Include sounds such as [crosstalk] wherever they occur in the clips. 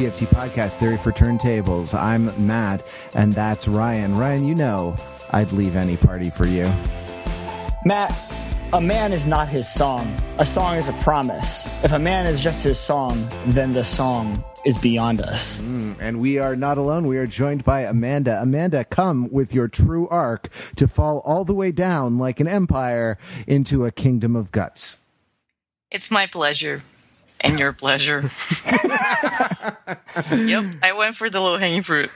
TFT podcast, Theory for Turntables. I'm Matt, and that's Ryan. Ryan, you know I'd leave any party for you. Matt, a man is not his song. A song is a promise. If a man is just his song, then the song is beyond us. Mm, and we are not alone. We are joined by Amanda. Amanda, come with your true arc to fall all the way down like an empire into a kingdom of guts. It's my pleasure and your pleasure. [laughs] yep, I went for the low hanging fruit.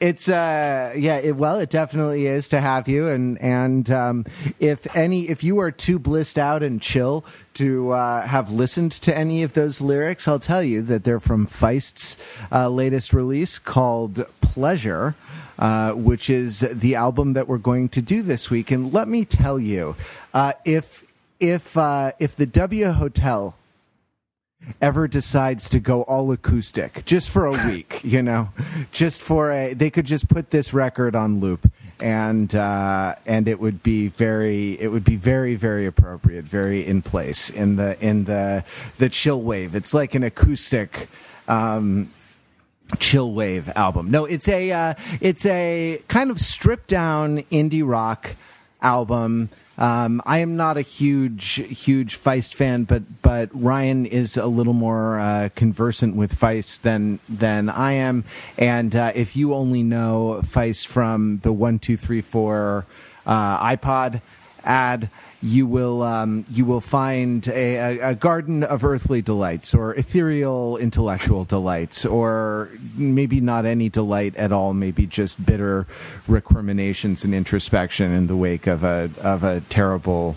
It's uh yeah, it, well, it definitely is to have you and and um, if any if you are too blissed out and chill to uh, have listened to any of those lyrics, I'll tell you that they're from Feist's uh, latest release called Pleasure. Uh, which is the album that we're going to do this week, and let me tell you, uh, if if uh, if the W Hotel ever decides to go all acoustic just for a [laughs] week, you know, just for a, they could just put this record on loop and, uh, and it would be very, it would be very, very appropriate, very in place in the, in the, the chill wave. It's like an acoustic, um, chill wave album. No, it's a, uh, it's a kind of stripped down indie rock album um, I am not a huge, huge Feist fan, but but Ryan is a little more uh, conversant with Feist than than I am. And uh, if you only know Feist from the one, two, three, four uh, iPod ad, you will um, you will find a, a, garden of earthly delights or ethereal intellectual [laughs] delights or maybe not any delight at all maybe just bitter recriminations and introspection in the wake of a of a terrible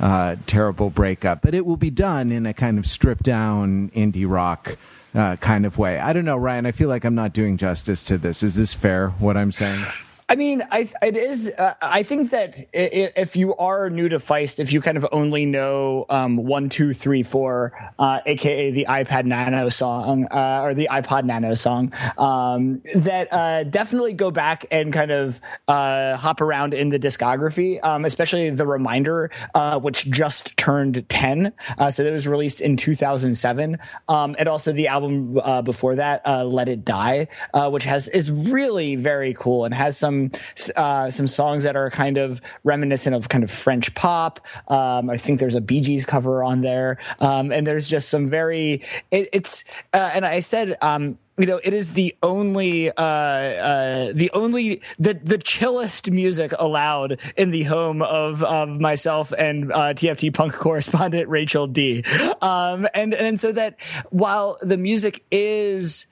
uh, terrible breakup. But it will be done in a kind of stripped down indie rock uh, kind of way. I don't know Ryan I feel like I'm not doing justice to this. Is this fair what I'm saying [laughs] I mean, I it is. Uh, I think that if you are new to Feist, if you kind of only know um, one, two, three, four, uh, aka the iPad Nano song uh, or the iPod Nano song, um, that uh, definitely go back and kind of uh, hop around in the discography, um, especially the Reminder, uh, which just turned ten. so that was released in 2007, um, and also the album before that, Let It Die, which has is really very cool and has some some uh, some songs that are kind of reminiscent of kind of French pop. Um, I think there's a Bee Gees cover on there, um, and there's just some very. It, it's uh, and I said. Um, you know, it is the only, uh, uh, the only, the the chillest music allowed in the home of of myself and uh, TFT punk correspondent Rachel D. Um, and and so that while the music is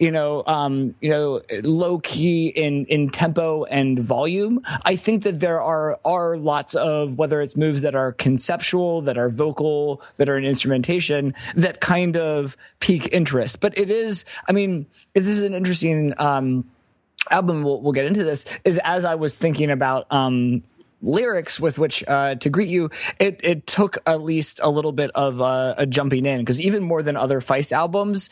you know, um, you know, low key in in tempo and volume. I think that there are are lots of whether it's moves that are conceptual, that are vocal, that are in instrumentation, that kind of pique interest. But it is, I mean, this is an interesting. Um, album we'll, we'll get into this is as i was thinking about um, lyrics with which uh, to greet you, it, it took at least a little bit of uh, a jumping in because even more than other Feist albums,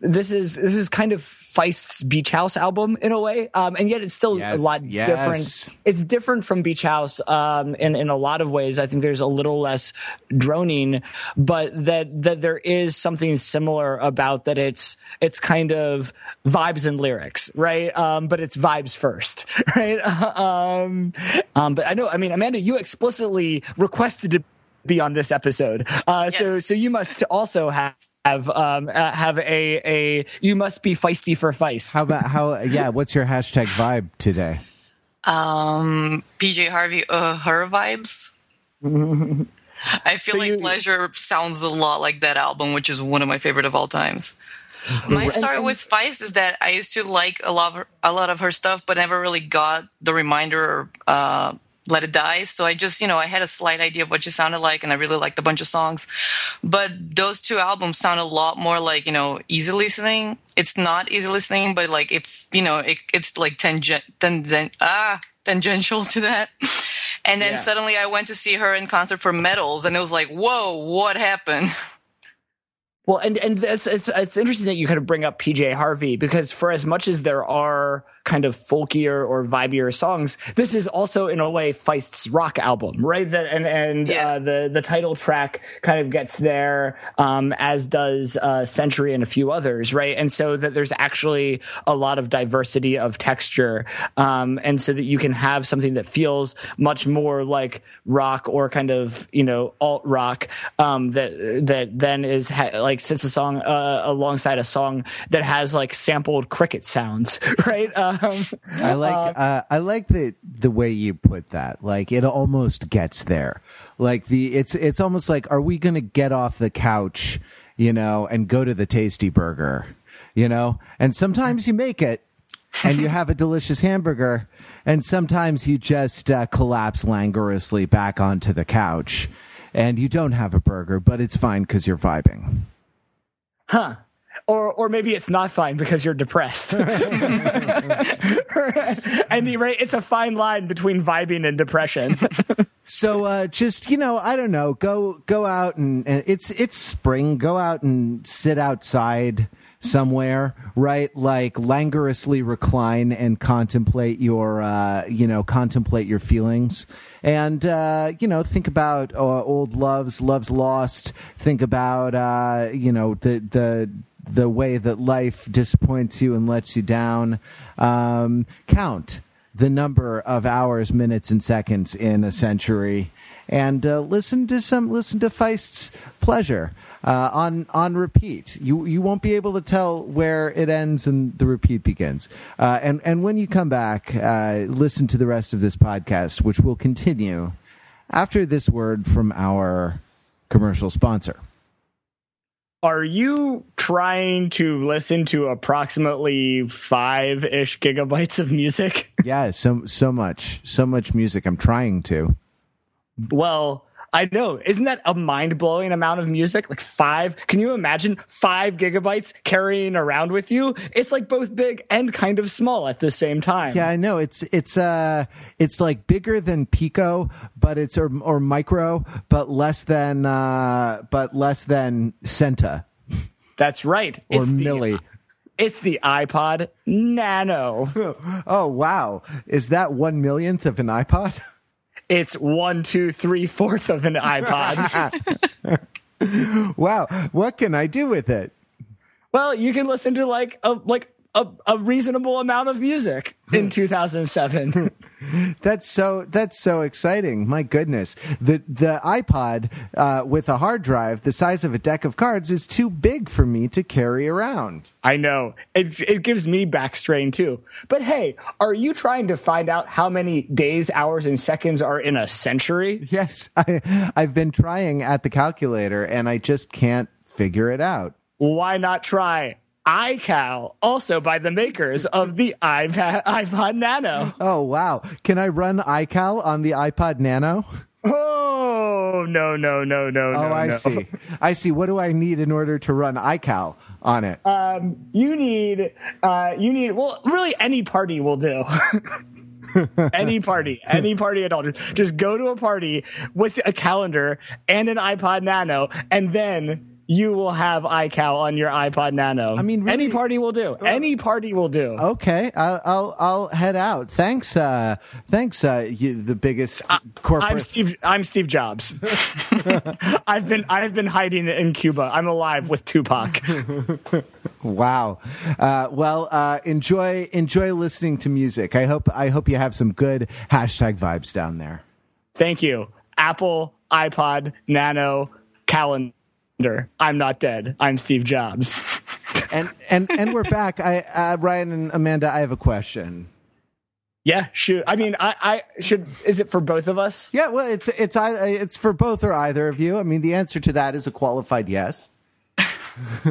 this is this is kind of Feist's Beach House album in a way, um, and yet it's still yes, a lot yes. different. It's different from Beach House um, in in a lot of ways. I think there's a little less droning, but that that there is something similar about that. It's it's kind of vibes and lyrics, right? Um, but it's vibes first, [laughs] right? [laughs] um, um, but I know, I mean, Amanda, you explicitly requested to be on this episode, uh, yes. so so you must also have have um uh, have a a you must be feisty for feist. How about how yeah? What's your hashtag vibe today? Um, PJ Harvey, uh, her vibes. [laughs] I feel so like you, Pleasure sounds a lot like that album, which is one of my favorite of all times. My story with Feist is that I used to like a lot of her, a lot of her stuff, but never really got the reminder uh, let It Die. So I just, you know, I had a slight idea of what she sounded like and I really liked a bunch of songs. But those two albums sound a lot more like, you know, easy listening. It's not easy listening, but like if, you know, it, it's like tangent, tangent, ah, tangential to that. [laughs] And then yeah. suddenly I went to see her in concert for Metals and it was like, whoa, what happened? [laughs] Well, and and it's it's it's interesting that you kind of bring up PJ Harvey because for as much as there are kind of folkier or vibier songs, this is also in a way Feist's rock album, right? That and and yeah. uh, the the title track kind of gets there, um, as does uh, Century and a few others, right? And so that there's actually a lot of diversity of texture, um, and so that you can have something that feels much more like rock or kind of you know alt rock um, that that then is ha- like sits a song uh, alongside a song that has like sampled cricket sounds, [laughs] right? Um, I like uh, uh, I like the the way you put that. Like it almost gets there. Like the it's it's almost like are we going to get off the couch, you know, and go to the Tasty Burger, you know? And sometimes you make it and you have a delicious hamburger and sometimes you just uh, collapse languorously back onto the couch and you don't have a burger, but it's fine because you're vibing. Huh. Or, or maybe it's not fine because you're depressed. [laughs] and right, it's a fine line between vibing and depression. [laughs] so, uh, just you know, I don't know, go go out and, and it's it's spring. Go out and sit outside somewhere, right? Like languorously recline and contemplate your, uh, you know, contemplate your feelings, and uh, you know, think about uh, old loves, loves lost. Think about, uh, you know, the the the way that life disappoints you and lets you down. Um, count the number of hours, minutes, and seconds in a century, and uh, listen to some listen to Feist's pleasure uh, on on repeat. You you won't be able to tell where it ends and the repeat begins. Uh, and and when you come back, uh, listen to the rest of this podcast, which will continue after this word from our commercial sponsor. Are you trying to listen to approximately five ish gigabytes of music? Yeah, so so much, so much music. I'm trying to. Well, I know. Isn't that a mind blowing amount of music? Like five. Can you imagine five gigabytes carrying around with you? It's like both big and kind of small at the same time. Yeah, I know. It's it's uh it's like bigger than Pico, but it's or or micro, but less than uh but less than Centa. That's right. Or it's Milli. The, it's the iPod Nano. [laughs] oh wow! Is that one millionth of an iPod? [laughs] it's one, two, three fourth of an iPod. [laughs] wow, what can I do with it? Well, you can listen to like a like a, a reasonable amount of music in [laughs] 2007. That's so that's so exciting. My goodness, the the iPod uh, with a hard drive the size of a deck of cards is too big for me to carry around. I know it it gives me back strain too. But hey, are you trying to find out how many days, hours, and seconds are in a century? Yes, [laughs] I, I've been trying at the calculator and I just can't figure it out. Why not try iCal, also by the makers of the iPad, iPod Nano. Oh, wow. Can I run iCal on the iPod Nano? Oh, no, no, no, no, oh, no. I no. see. I see. What do I need in order to run iCal on it? Um, you need, uh, you need, well, really any party will do. [laughs] any party, any party at all. Just go to a party with a calendar and an iPod Nano, and then you will have iCal on your iPod Nano. I mean, really? any party will do. Any party will do. Okay, I'll I'll, I'll head out. Thanks, uh, thanks, uh, you, the biggest corporate. I'm Steve. I'm Steve Jobs. [laughs] I've been I've been hiding in Cuba. I'm alive with Tupac. [laughs] wow. Uh, well, uh, enjoy enjoy listening to music. I hope I hope you have some good hashtag vibes down there. Thank you. Apple, iPod, Nano, calendar. I'm not dead. I'm Steve Jobs. [laughs] and and and we're back. I uh, Ryan and Amanda, I have a question. Yeah, shoot. I mean, I, I should. Is it for both of us? Yeah, well, it's it's I it's for both or either of you. I mean, the answer to that is a qualified yes. [laughs]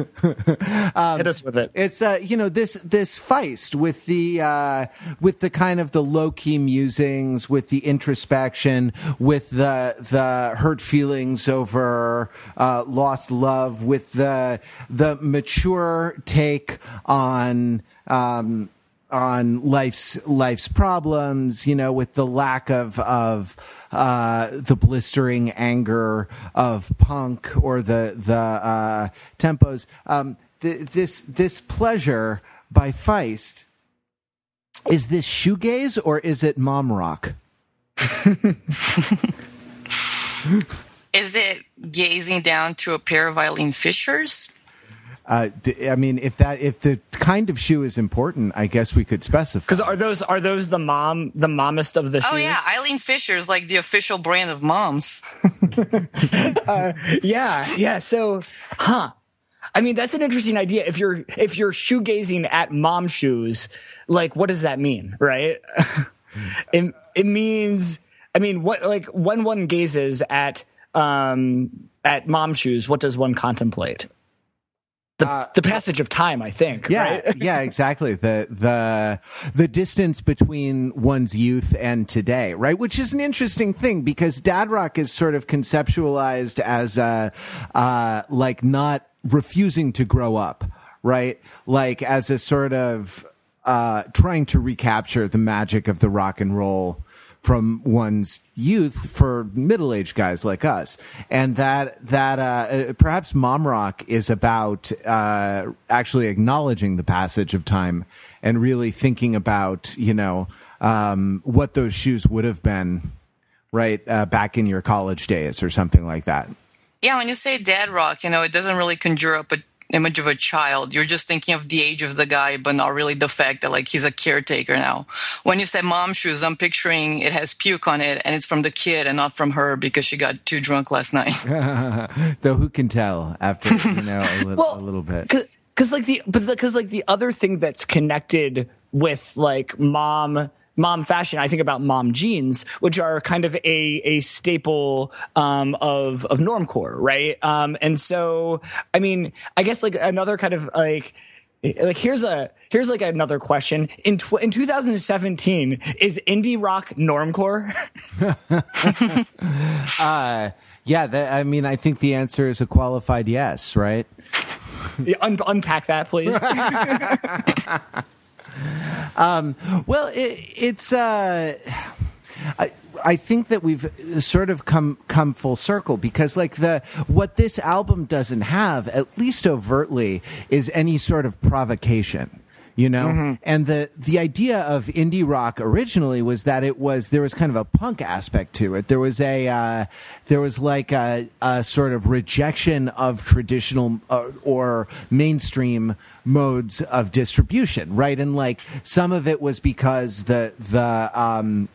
um, Hit us with it. It's uh, you know this this feist with the uh, with the kind of the low key musings, with the introspection, with the the hurt feelings over uh, lost love, with the the mature take on. Um, on life's life's problems, you know, with the lack of of uh, the blistering anger of punk or the the uh, tempos. Um, th- this this pleasure by Feist Is this shoegaze or is it mom rock? [laughs] is it gazing down to a pair of Eileen Fishers? Uh, I mean, if that if the kind of shoe is important, I guess we could specify. Because are those are those the mom the mommest of the shoes? Oh yeah, Eileen Fisher is like the official brand of moms. [laughs] uh, yeah, yeah. So, huh? I mean, that's an interesting idea. If you're if you're shoegazing at mom shoes, like what does that mean, right? [laughs] it it means. I mean, what like when one gazes at um at mom shoes, what does one contemplate? The, uh, the passage of time, I think. Yeah, right? [laughs] yeah, exactly. The the the distance between one's youth and today, right? Which is an interesting thing because dad rock is sort of conceptualized as uh, uh, like not refusing to grow up, right? Like as a sort of uh, trying to recapture the magic of the rock and roll from one's youth for middle-aged guys like us. And that that uh, perhaps mom rock is about uh, actually acknowledging the passage of time and really thinking about you know um, what those shoes would have been right uh, back in your college days or something like that. Yeah when you say dad rock you know it doesn't really conjure up a image of a child. You're just thinking of the age of the guy, but not really the fact that like he's a caretaker now. When you say mom shoes, I'm picturing it has puke on it and it's from the kid and not from her because she got too drunk last night. [laughs] Though who can tell after you know a, [laughs] li- well, a little bit. Because like the but because like the other thing that's connected with like mom mom fashion, I think about mom jeans, which are kind of a a staple um, of of normcore, right? Um, and so, I mean, I guess like another kind of like like here's a here's like another question. In tw- in 2017 is indie rock normcore [laughs] [laughs] uh yeah that, i mean i think the answer is a qualified yes right? Un- unpack that please [laughs] um, well, it, it's. Uh, I, I think that we've sort of come come full circle because like the what this album doesn't have at least overtly is any sort of provocation you know? Mm-hmm. and the the idea of indie rock originally was that it was there was kind of a punk aspect to it. There was a uh, there was like a, a, sort of rejection of traditional uh, or mainstream modes of distribution right? And like some of it was because the the um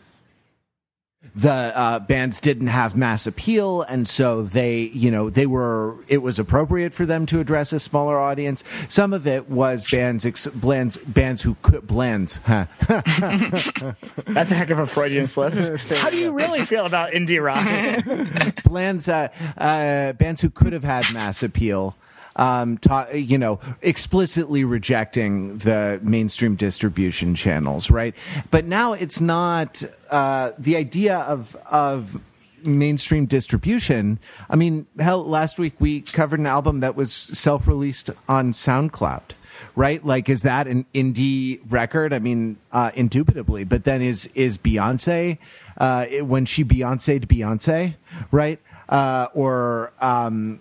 the uh, bands didn't have mass appeal, and so they, you know, they were. It was appropriate for them to address a smaller audience. Some of it was bands, ex- bands, bands who could blends. [laughs] Huh. That's a heck of a Freudian slip. How do you really feel about indie rock? [laughs] blends, uh, uh, bands who could have had mass appeal um, ta- you know, explicitly rejecting the mainstream distribution channels, right? But now it's not uh, the idea of of mainstream distribution. I mean, hell, last week we covered an album that was self released on SoundCloud. Right, like, is that an indie record? I mean, uh, indubitably. But then is is Beyonce uh, when she Beyonce'd Beyonce, right? Uh, or um,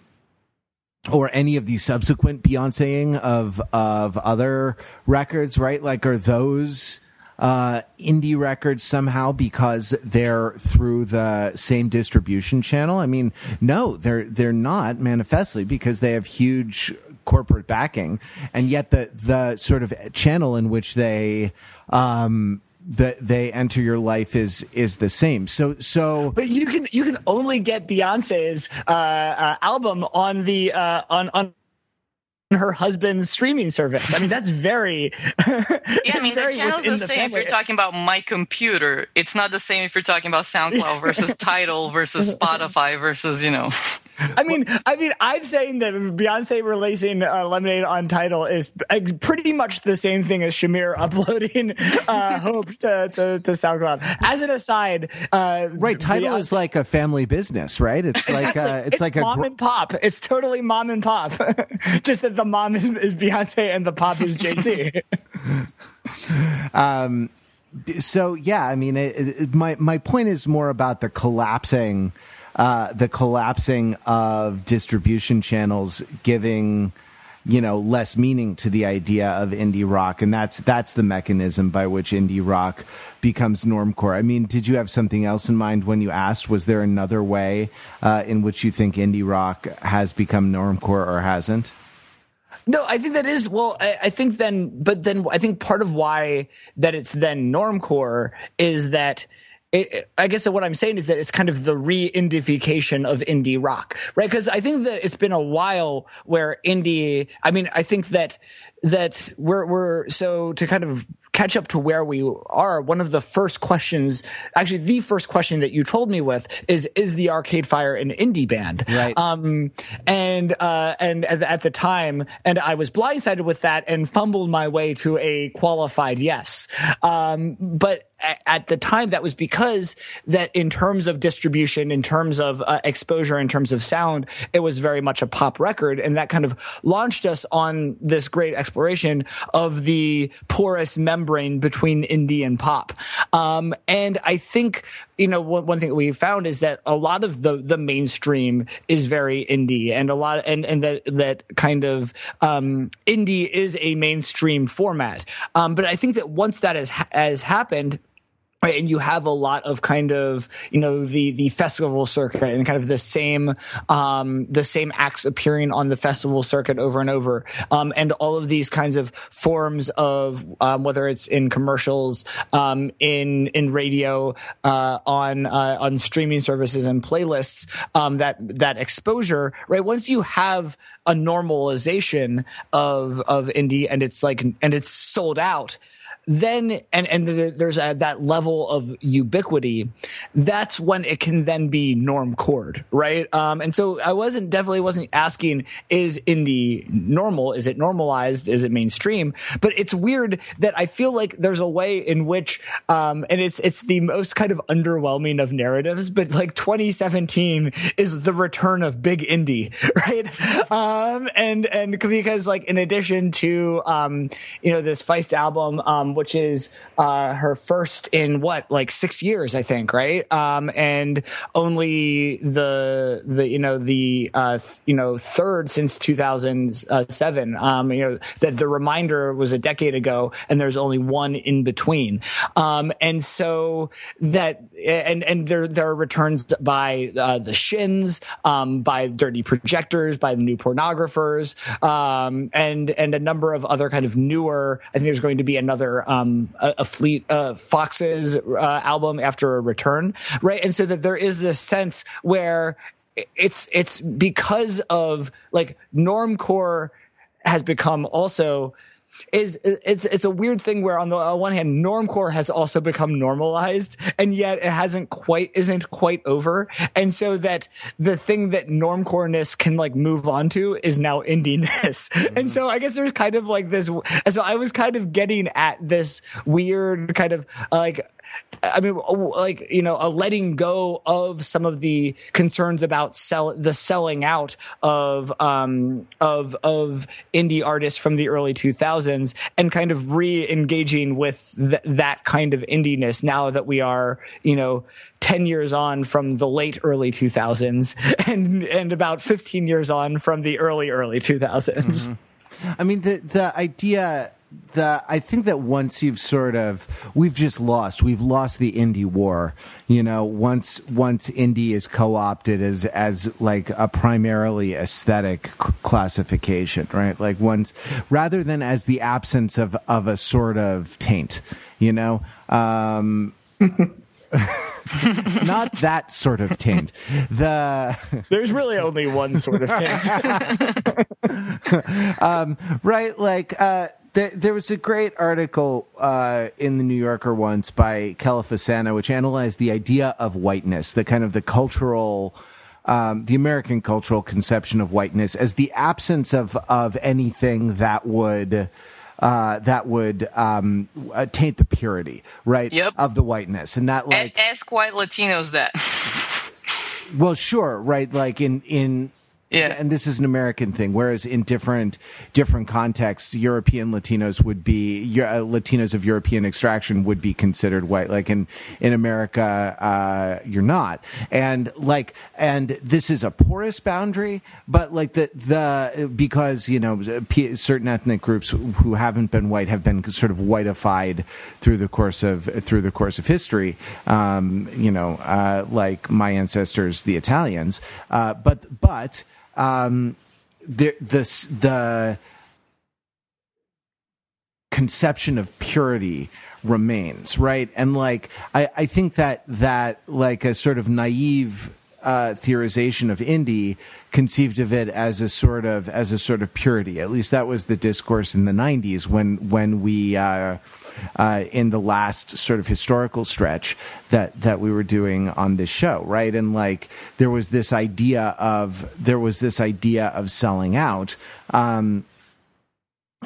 or any of the subsequent Beyonceing of of other records, right? Like, are those uh, indie records somehow because they're through the same distribution channel? I mean, no, they're they're not manifestly because they have huge corporate backing, and yet the the sort of channel in which they um, that they enter your life is is the same. So so. But you can you can only get Beyonce's uh, uh, album on the uh, on on her husband's streaming service. I mean, that's very. [laughs] yeah, I mean, the channel's the, the same family. if you're talking about my computer. It's not the same if you're talking about [laughs] SoundCloud versus Tidal versus Spotify versus, you know. I mean, I mean, I'm saying that Beyonce releasing uh, Lemonade on Tidal is pretty much the same thing as Shamir uploading uh, [laughs] Hope to, to, to, SoundCloud. As an aside, uh, right? Tidal Beyonce, is like a family business, right? It's like uh, it's, it's like mom a gr- and pop. It's totally mom and pop. [laughs] Just that the mom is, is Beyonce and the pop is Jay Z. [laughs] um. So yeah, I mean, it, it, my my point is more about the collapsing uh, the collapsing of distribution channels giving you know less meaning to the idea of indie rock, and that's that's the mechanism by which indie rock becomes normcore. I mean, did you have something else in mind when you asked? Was there another way uh, in which you think indie rock has become normcore or hasn't? No, I think that is well. I, I, think then, but then I think part of why that it's then normcore is that. It, I guess what I'm saying is that it's kind of the re-indification of indie rock, right? Because I think that it's been a while where indie. I mean, I think that that we're we're so to kind of catch up to where we are, one of the first questions, actually the first question that you told me with is, is the Arcade Fire an indie band? Right. Um, and, uh, and at, at the time, and I was blindsided with that and fumbled my way to a qualified yes. Um, but at the time that was because that in terms of distribution in terms of uh, exposure in terms of sound it was very much a pop record and that kind of launched us on this great exploration of the porous membrane between indie and pop. Um, and i think you know one, one thing that we found is that a lot of the the mainstream is very indie and a lot and and that that kind of um, indie is a mainstream format. Um, but i think that once that has has happened And you have a lot of kind of you know the the festival circuit and kind of the same um, the same acts appearing on the festival circuit over and over, um, and all of these kinds of forms of um, whether it's in commercials, um, in in radio, uh, on uh, on streaming services and playlists, um, that that exposure. Right, once you have a normalization of of indie and it's like and it's sold out then and and there's a, that level of ubiquity that's when it can then be normcore right? Um, and so i wasn't definitely wasn't asking is indie normal? Is it normalized? Is it mainstream? But it's weird that i feel like there's a way in which um, and it's it's the most kind of underwhelming of narratives but like 2017 is the return of big indie [laughs] right? Um, and and because like in addition to um, you know this feist album um, which is uh, her first in what like six years, I think, right? Um, and only the the you know the uh, th- you know third since 2007. Um, you know that the reminder was a decade ago, and there's only one in between. Um, and so that and and there there are returns by uh, the Shins, um, by Dirty Projectors, by the New Pornographers, um, and and a number of other kind of newer. I think there's going to be another um, a, a, Fleet uh, Foxes uh, album after a return, right? And so that there is this sense where it's it's because of like normcore has become also is it's it's a weird thing where on the on one hand normcore has also become normalized and yet it hasn't quite isn't quite over. And so that the thing that normcoreness can like move on to is now indiness [laughs] mm-hmm. and so i guess there's kind of like this so i was kind of getting at this weird kind of like I mean, like you know, a letting go of some of the concerns about sell the selling out of um, of of indie artists from the early 2000s, and kind of re-engaging with th- that kind of indiness now that we are, you know, 10 years on from the late early 2000s, [laughs] and and about 15 years on from the early early 2000s. Mm-hmm. I mean, the the idea the I think that once you've sort of we've just lost we've lost the indie war you know once once indie is co-opted as as like a primarily aesthetic classification right like once rather than as the absence of of a sort of taint you know um [laughs] not that sort of taint. The [laughs] there's really only one sort of taint. [laughs] um, right, like uh, there, there was a great article uh, in the New Yorker once by Kelefa Sanneh, which analyzed the idea of whiteness, the kind of the cultural. Um, the American cultural conception of whiteness as the absence of of anything that would uh, that would um, uh, taint the purity, right? Yep. Of the whiteness, and that like ask white Latinos that. [laughs] well, sure, right? Like in in Yeah. and this is an American thing. Whereas in different different contexts, European Latinos would be uh, Latinos of European extraction would be considered white. Like in in America, uh, you're not. And like, and this is a porous boundary, but like the the because you know certain ethnic groups who haven't been white have been sort of whiteified through the course of through the course of history. Um, you know, uh, like my ancestors, the Italians. Uh, but but um, the the the conception of purity remains right and like i i think that that like a sort of naive uh, theorization of indie conceived of it as a sort of as a sort of purity. At least that was the discourse in the '90s when when we. Uh, uh, in the last sort of historical stretch that that we were doing on this show, right? And like there was this idea of there was this idea of selling out, um,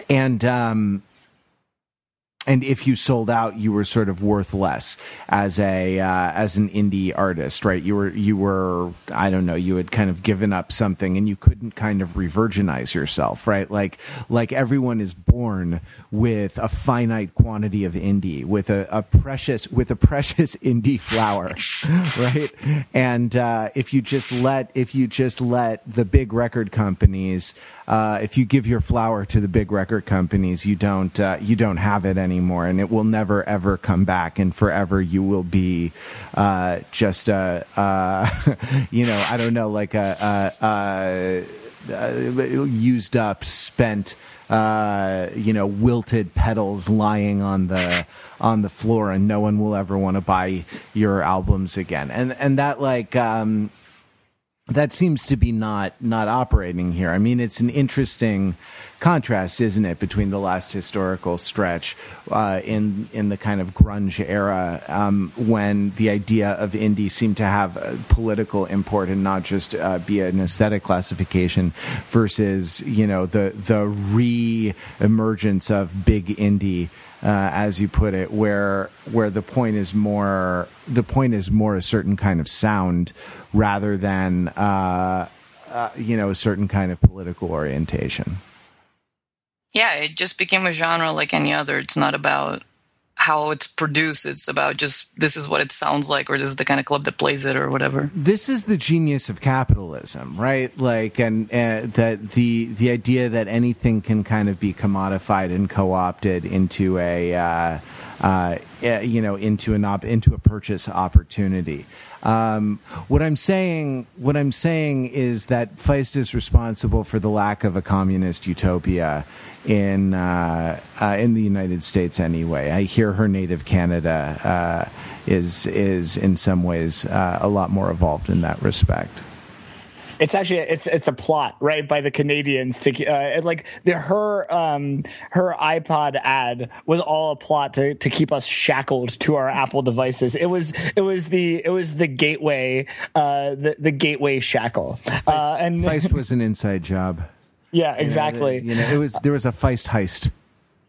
and um, and if you sold out, you were sort of worth less as a uh, as an indie artist, right? You were you were I don't know, you had kind of given up something, and you couldn't kind of revirginize yourself, right? Like like everyone is born with a finite quantity of indie, with a, a precious with a [laughs] precious indie flower, right? And uh, if you just let if you just let the big record companies uh, if you give your flower to the big record companies, you don't uh, you don't have it anymore, and it will never ever come back, and forever you will be uh, just a [laughs] you know I don't know like a, a used up spent. Uh, you know, wilted petals lying on the on the floor, and no one will ever want to buy your albums again. And and that like um, that seems to be not not operating here. I mean, it's an interesting contrast, isn't it, between the last historical stretch uh, in in the kind of grunge era um, when the idea of indie seemed to have a political import and not just uh, be an aesthetic classification, versus you know the the re-emergence of big indie uh, as you put it, where where the point is more the point is more a certain kind of sound rather than uh, uh, you know a certain kind of political orientation. Yeah, it just became a genre like any other. It's not about how it's produced. It's about just this is what it sounds like, or this is the kind of club that plays it, or whatever. This is the genius of capitalism, right? Like, and uh, that the the idea that anything can kind of be commodified and co opted into a. Uh, uh, you know, into an op- into a purchase opportunity. Um, what I'm saying, what I'm saying is that Feist is responsible for the lack of a communist utopia in uh, uh, in the United States. Anyway, I hear her native Canada uh, is is in some ways uh, a lot more evolved in that respect it's actually it's it's a plot right by the Canadians to uh, like the her um her iPod ad was all a plot to to keep us shackled to our Apple devices. It was it was the it was the gateway uh the the gateway shackle. Feist, uh, and Feist was an inside job. Yeah, exactly. You know, you know, it was there was a Feist heist.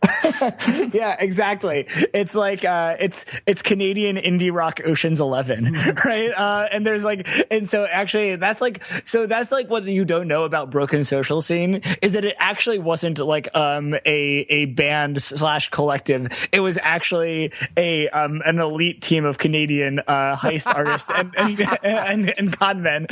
[laughs] yeah, exactly. It's like uh, it's it's Canadian indie rock Ocean's 11 mm-hmm. [laughs] right? Uh, and there's like, and so actually, that's like, so that's like what you don't know about Broken Social Scene is that it actually wasn't like um a a band slash collective. It was actually a um an elite team of Canadian uh, heist [laughs] artists and and, and and conmen.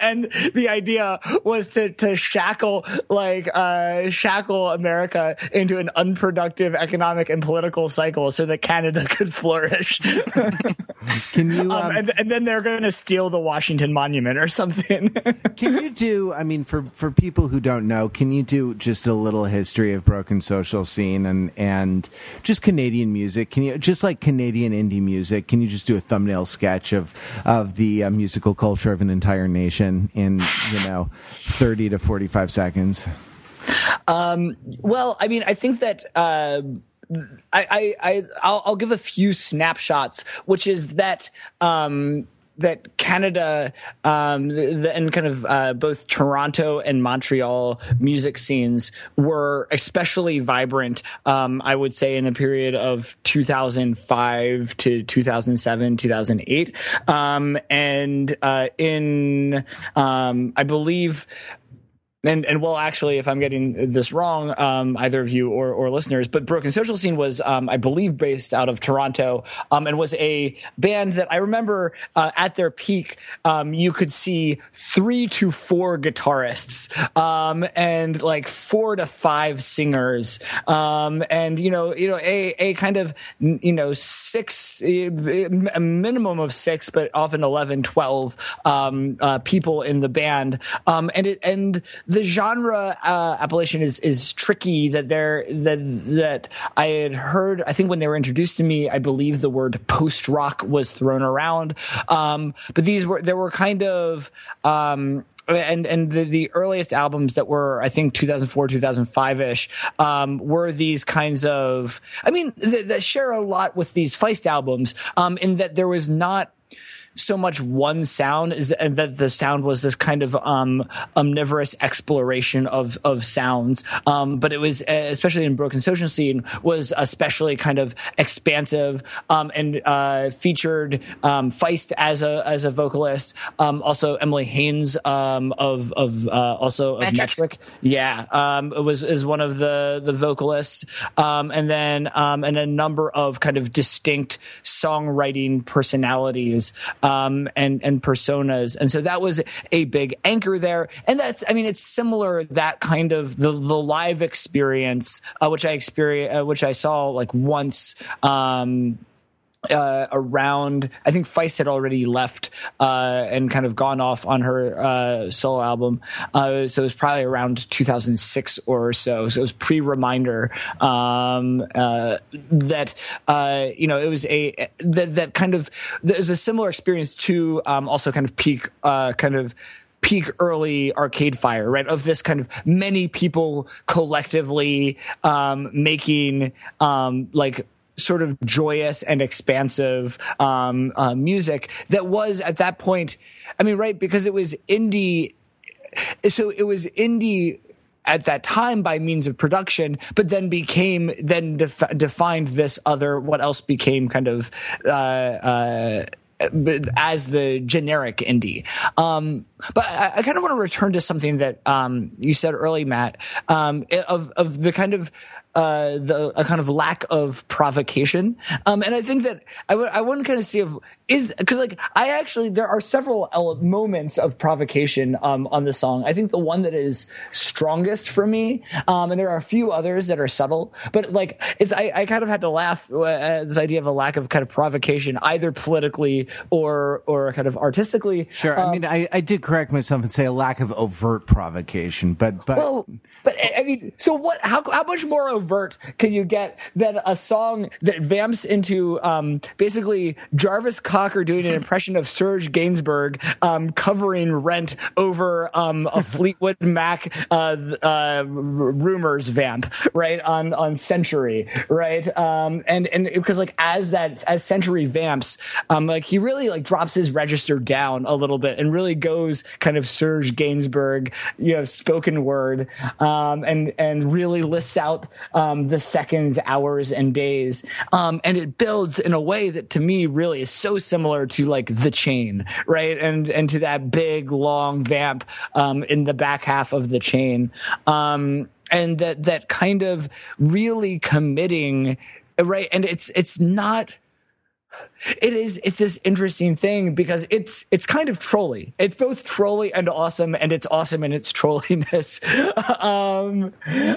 and the idea was to to shackle like uh shackle America into an unpredictable productive economic and political cycle so that Canada [laughs] could flourish. [laughs] Can you? Um, um, and, and, then they're going to steal the Washington Monument or something. [laughs] can you do? I mean, for for people who don't know, can you do just a little history of Broken Social Scene and and just Canadian music? Can you just like Canadian indie music? Can you just do a thumbnail sketch of of the uh, musical culture of an entire nation in you know thirty to forty five seconds? Um, well, I mean, I think that. Uh, I, I, I, will give a few snapshots, which is that, um, that Canada um, the, and kind of uh, both Toronto and Montreal music scenes were especially vibrant. Um, I would say in the period of 2005 to 2007, 2008, um, and uh, in um, I believe and and well, actually, if I'm getting this wrong, um, either of you or, or listeners, but Broken Social Scene was, um, I believe, based out of Toronto, um, and was a band that I remember uh, at their peak. Um, you could see three to four guitarists, um, and like four to five singers, um, and you know, you know, a a kind of you know six, a minimum of six, but often 11, 12 uh, people in the band, and it and the genre uh, appellation is is tricky. That there that that I had heard. I think when they were introduced to me, I believe the word post rock was thrown around. Um, but these were there were kind of um, and and the, the earliest albums that were I think 2004 2005 ish um, were these kinds of I mean that share a lot with these Feist albums um, in that there was not so much one sound is and that the sound was this kind of um, omnivorous exploration of of sounds. Um, but it was especially in Broken Social Scene was especially kind of expansive um, and uh, featured um, Feist as a as a vocalist. Um, also Emily Haines um, of of uh, also of Metric. Metric. Yeah, it was is one of the the vocalists. and then and a number of kind of distinct songwriting personalities um, and and personas, and so that was a big anchor there. And that's, I mean, it's similar that kind of the the live experience, uh, which I experienced, uh, which I saw like once. Um, uh, around I think Feist had already left uh, and kind of gone off on her uh, solo album, uh, so it was probably around 2006 or so. So it was pre reminder um, uh, that uh, you know it was a that, that kind of there's a similar experience to um, also kind of peak kind of peak early arcade fire, right? Of this kind of many people collectively um, making um, like sort of joyous and expansive um, uh, music that was at that point. I mean, right? Because it was indie. So it was indie at that time by means of production, but then became then def- defined this other what else became kind of uh, uh, as the generic indie. Um, but I, I kind of want to return to something that um, you said early, Matt, um, of of the kind of uh, the a kind of lack of provocation. Um, and I think that I would I want to kind of see if is because like I actually there are several moments of provocation um, on the song. I think the one that is strongest for me, um, and there are a few others that are subtle, but like it's I, I kind of had to laugh at this idea of a lack of kind of provocation, either politically or or kind of artistically. Sure, I um, mean I, I did correct myself and say a lack of overt provocation, but but. Well, but I mean, so what? How how much more overt can you get than a song that vamps into um, basically Jarvis Cocker doing an [laughs] impression of Serge Gainsbourg um, covering Rent over um, a [laughs] Fleetwood Mac uh, uh, rumors vamp, right on on Century, right? Um, and and because like as that as Century vamps, um, like he really like drops his register down a little bit and really goes kind of Serge Gainsbourg, you know, spoken word. Um, and and really lists out um, the seconds, hours, and days, um, and it builds in a way that to me really is so similar to like the chain, right? And and to that big long vamp um, in the back half of the chain, um, and that that kind of really committing, right? And it's it's not it is it's this interesting thing because it's it's kind of trolly it's both trolly and awesome and it's awesome in its trolliness [laughs] um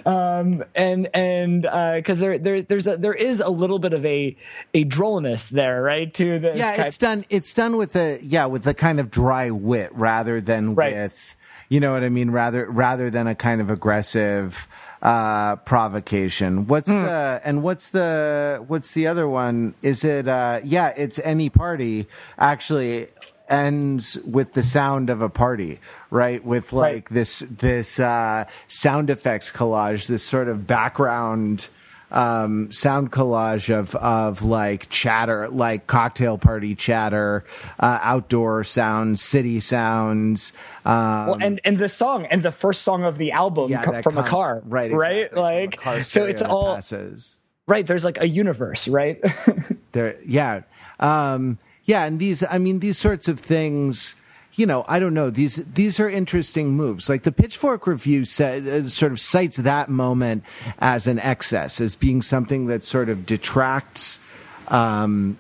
um and and because uh, there there there's a there is a little bit of a a drollness there right to this yeah it's done it's done with a yeah with a kind of dry wit rather than right. with you know what i mean rather rather than a kind of aggressive uh, provocation. What's mm. the and what's the what's the other one? Is it uh, yeah? It's any party actually ends with the sound of a party, right? With like right. this this uh, sound effects collage, this sort of background um, sound collage of of like chatter, like cocktail party chatter, uh, outdoor sounds, city sounds. Um, well, and and the song and the first song of the album yeah, from a car, right? Exactly, right, like car so it's all passes. right. There's like a universe, right? [laughs] there, yeah, um, yeah, and these, I mean, these sorts of things you know, I don't know. These these are interesting moves. Like the Pitchfork review said, uh, sort of cites that moment as an excess, as being something that sort of detracts. Um,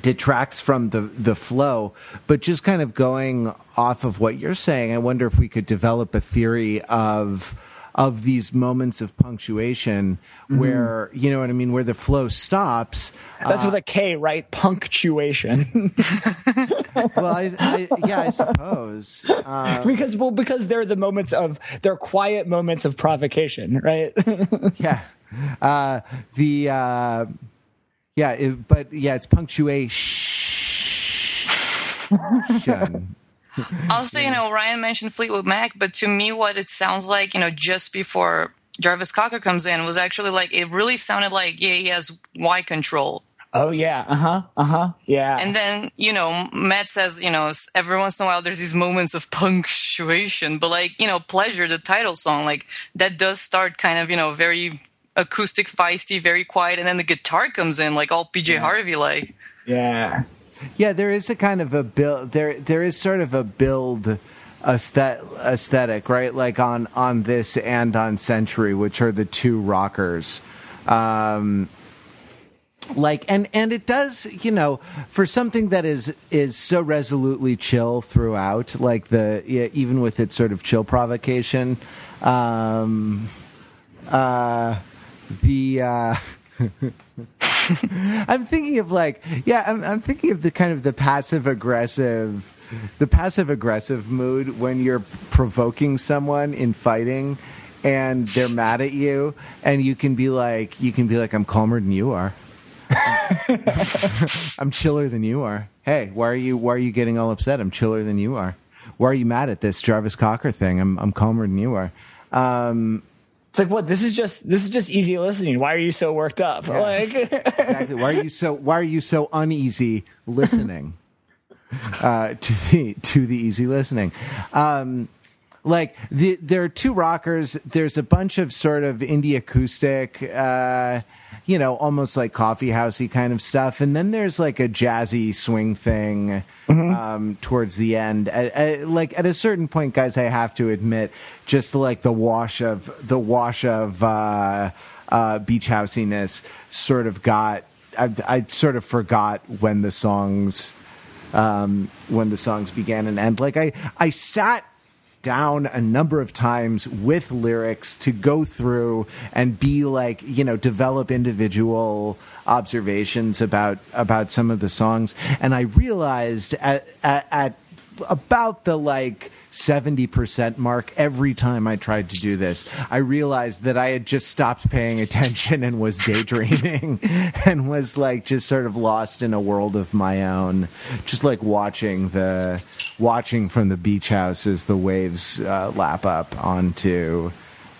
detracts from the the flow but just kind of going off of what you're saying i wonder if we could develop a theory of of these moments of punctuation mm-hmm. where you know what I mean, where the flow stops. That's uh, with a K, right? Punctuation. [laughs] well, I, I, yeah, I suppose uh, [laughs] because well, because they're the moments of they're quiet moments of provocation, right? [laughs] yeah, uh, the uh, yeah, it, but yeah, it's punctuation. [laughs] also, you know, Ryan mentioned Fleetwood Mac, but to me, what it sounds like, you know, just before Jarvis Cocker comes in was actually like, it really sounded like, yeah, he has Y control. Oh, yeah. Uh huh. Uh huh. Yeah. And then, you know, Matt says, you know, every once in a while there's these moments of [laughs] punctuation, but like, you know, Pleasure, the title song, like that does start kind of, you know, very acoustic, feisty, very quiet. And then the guitar comes in, like all PJ yeah. Harvey like. Yeah. Yeah, there is a kind of a build. There, there is sort of a build aesthetic, right? Like on on this and on Century, which are the two rockers. Um, like and and it does you know for something that is is so resolutely chill throughout like the yeah, even with its sort of chill provocation um uh the uh [laughs] I'm thinking of like, yeah, I'm, I'm thinking of the kind of the passive aggressive, the passive aggressive mood when you're provoking someone in fighting and they're mad at you and you can be like, you can be like, I'm calmer than you are. [laughs] I'm chiller than you are. Hey, why are you why are you getting all upset? I'm chiller than you are. Why are you mad at this Jarvis Cocker thing? I'm I'm calmer than you are. Um, it's like what this is just this is just easy listening. Why are you so worked up? Yeah. Like exactly. Why are you so why are you so uneasy listening [laughs] uh, to the to the easy listening? Um, like the, there are two rockers. There's a bunch of sort of indie acoustic. Uh, you know, almost like coffee housey kind of stuff. And then there's like a jazzy swing thing mm-hmm. um, towards the end. Like at a certain point, guys, I have to admit, just like the wash of the wash of uh, uh, beach housiness sort of got. I, I sort of forgot when the songs um, when the songs began and end. Like I, I sat down a number of times with lyrics to go through and be like you know develop individual observations about about some of the songs. And i realized at, at, at about the like 70% mark every time I tried to do this. I realized that I had just stopped paying [laughs] attention and was daydreaming [laughs] and was like just sort of lost in a world of my own, just like watching the watching from the beach house as the waves uh, lap up onto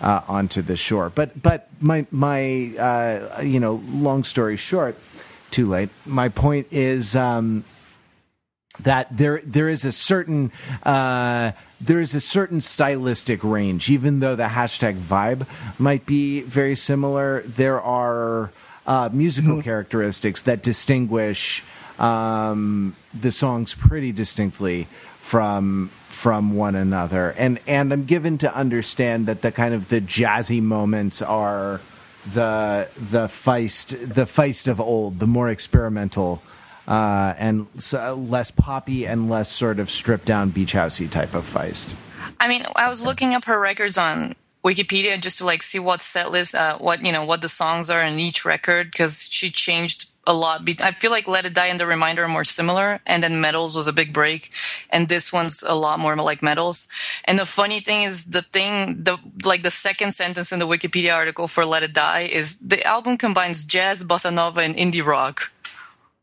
uh, onto the shore. But but my my uh, you know long story short, too late. My point is. Um, that there there is a certain uh, there is a certain stylistic range, even though the hashtag vibe might be very similar. There are uh, musical mm-hmm. characteristics that distinguish um, the songs pretty distinctly from from one another, and and I'm given to understand that the kind of the jazzy moments are the the feist the feist of old, the more experimental uh, and so less poppy and less sort of stripped down beach housey type of feist. I mean, I was looking up her records on Wikipedia just to like see what set list, uh, what you know, what the songs are in each record because she changed a lot. I feel like Let It Die and The Reminder are more similar, and then Metals was a big break, and this one's a lot more like Metals. And the funny thing is, the thing, the like the second sentence in the Wikipedia article for Let It Die is the album combines jazz, bossa nova, and indie rock.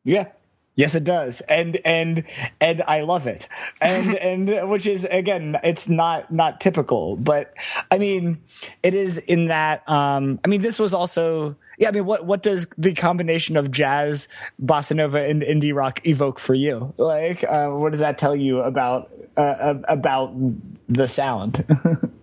Yeah, Yes, it does, and and and I love it, and [laughs] and which is again, it's not not typical, but I mean, it is in that. Um, I mean, this was also. Yeah, I mean, what what does the combination of jazz, bossa nova, and indie rock evoke for you? Like, uh, what does that tell you about uh, about the sound? [laughs]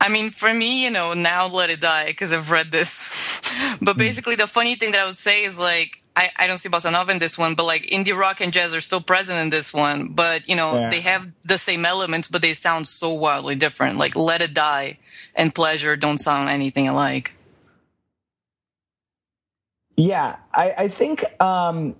I mean, for me, you know, now let it die because I've read this. [laughs] but basically, the funny thing that I would say is like I, I don't see bossa nova in this one, but like indie rock and jazz are still present in this one. But you know, yeah. they have the same elements, but they sound so wildly different. Like Let It Die and Pleasure don't sound anything alike. Yeah, I, I think um,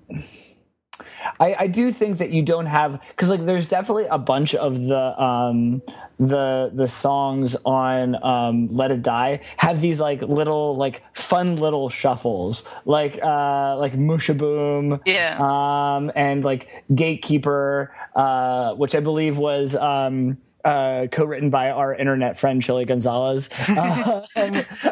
I, I do think that you don't have because like there's definitely a bunch of the um, the the songs on um, Let It Die have these like little like fun little shuffles. Like uh, like Mushaboom yeah. um, and like Gatekeeper uh, which I believe was um, uh, co-written by our internet friend Chilly Gonzales, [laughs] uh,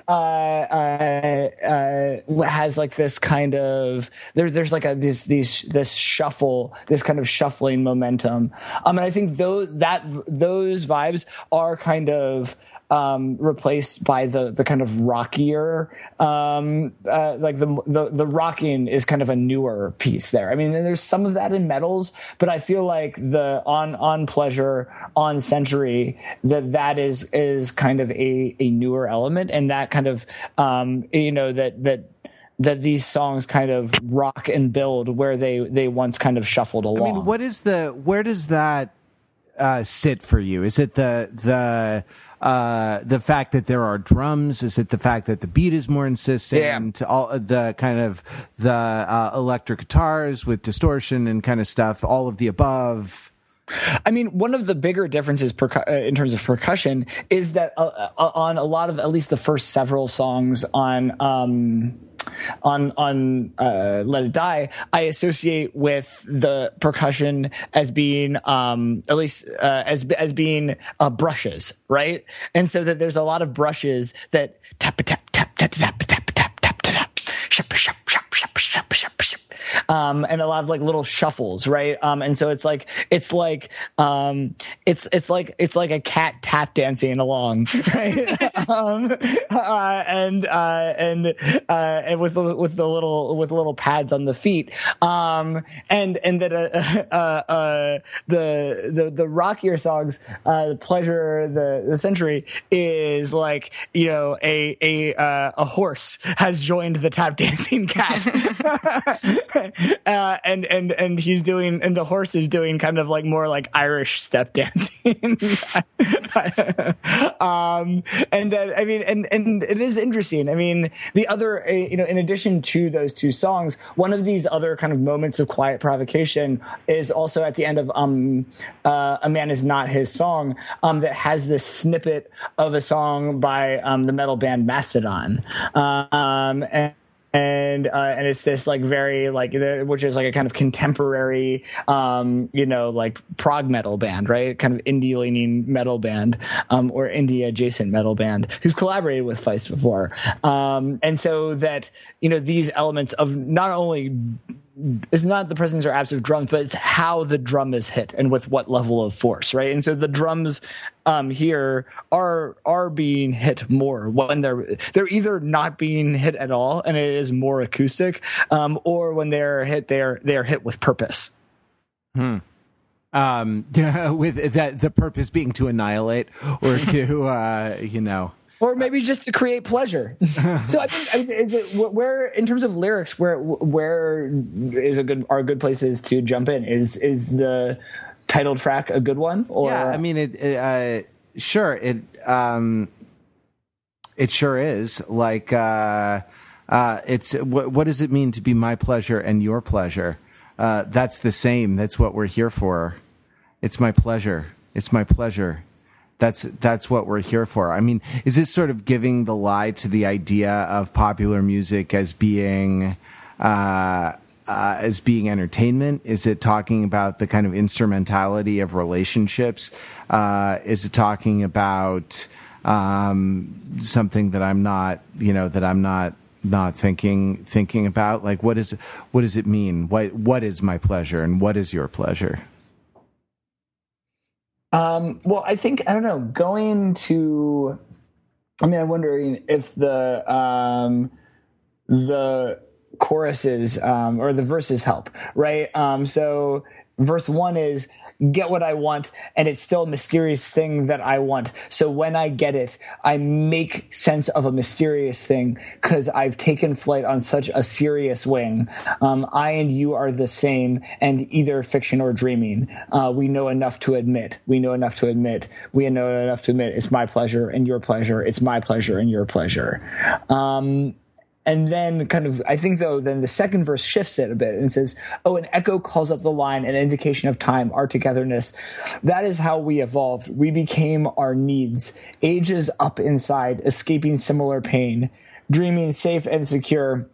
uh, uh, has like this kind of there's there's like a this these this shuffle, this kind of shuffling momentum. Um, and I think those that those vibes are kind of um, replaced by the the kind of rockier, um, uh, like the, the the rocking is kind of a newer piece there. I mean, there's some of that in metals, but I feel like the on on pleasure on century that that is is kind of a a newer element, and that kind of um, you know that that that these songs kind of rock and build where they they once kind of shuffled along. I mean, what is the where does that uh, sit for you? Is it the the uh, the fact that there are drums? Is it the fact that the beat is more insistent? Yeah. All the kind of the uh, electric guitars with distortion and kind of stuff. All of the above. I mean, one of the bigger differences percu- uh, in terms of percussion is that uh, uh, on a lot of at least the first several songs on um, on on uh, Let It Die, I associate with the percussion as being um, at least uh, as as being uh, brushes, right? And so that there's a lot of brushes that tap tap tap tap tap tap tap tap tap tap shap shap um, and a lot of like little shuffles, right? Um, and so it's like it's like um, it's it's like it's like a cat tap dancing along, [laughs] right? [laughs] um, uh, and uh, and uh, and with the, with the little with little pads on the feet, um, and and that uh, [laughs] uh, uh, the the the rockier songs, the pleasure, the the century is like you know a a a horse has joined the tap dancing cat. [laughs] uh, and and and he's doing and the horse is doing kind of like more like Irish step dancing. [laughs] um, and then I mean, and and it is interesting. I mean, the other uh, you know, in addition to those two songs, one of these other kind of moments of quiet provocation is also at the end of um, uh, "A Man Is Not His Song" um, that has this snippet of a song by um, the metal band Mastodon. Um, and and uh, and it's this like very like which is like a kind of contemporary um, you know like prog metal band right? Kind of indie leaning metal band um, or indie adjacent metal band who's collaborated with Feist before. Um, and so that you know these elements of not only it's not the presence or absence of drums, but it's how the drum is hit and with what level of force, right? And so the drums um, here are are being hit more when they're they're either not being hit at all and it is more acoustic, um, or when they're hit, they're they're hit with purpose. Hmm. Um, [laughs] with that the purpose being to annihilate or to [laughs] uh, you know or maybe just to create pleasure. [laughs] so I think it, where, in terms of lyrics, where where is a good are good places to jump in? Is is the title track a good one? Or yeah, I mean it. it uh, sure, it um, it sure is. Like, uh, uh, it's what, what does it mean to be my pleasure and your pleasure? Uh, that's the same. That's what we're here for. It's my pleasure. It's my pleasure that's that's what we're here for. I mean, is this sort of giving the lie to the idea of popular music as being uh, uh, as being entertainment? Is it talking about the kind of instrumentality of relationships? Uh, is it talking about um, something that I'm not, you know, that I'm not not thinking thinking about? Like, what is what does it mean? What what is my pleasure and what is your pleasure? Um, well, I think I don't know. Going to, I mean, I'm wondering if the um, the choruses um, or the verses help, right? Um, so Verse one is get what I want, and it's still a mysterious thing that I want. So when I get it, I make sense of a mysterious thing because I've taken flight on such a serious wing. Um, I and you are the same, and either fiction or dreaming. Uh, we know enough to admit. We know enough to admit. We know enough to admit it's my pleasure and your pleasure. It's my pleasure and your pleasure. Um, and then kind of i think though then the second verse shifts it a bit and says oh an echo calls up the line an indication of time our togetherness that is how we evolved we became our needs ages up inside escaping similar pain dreaming safe and secure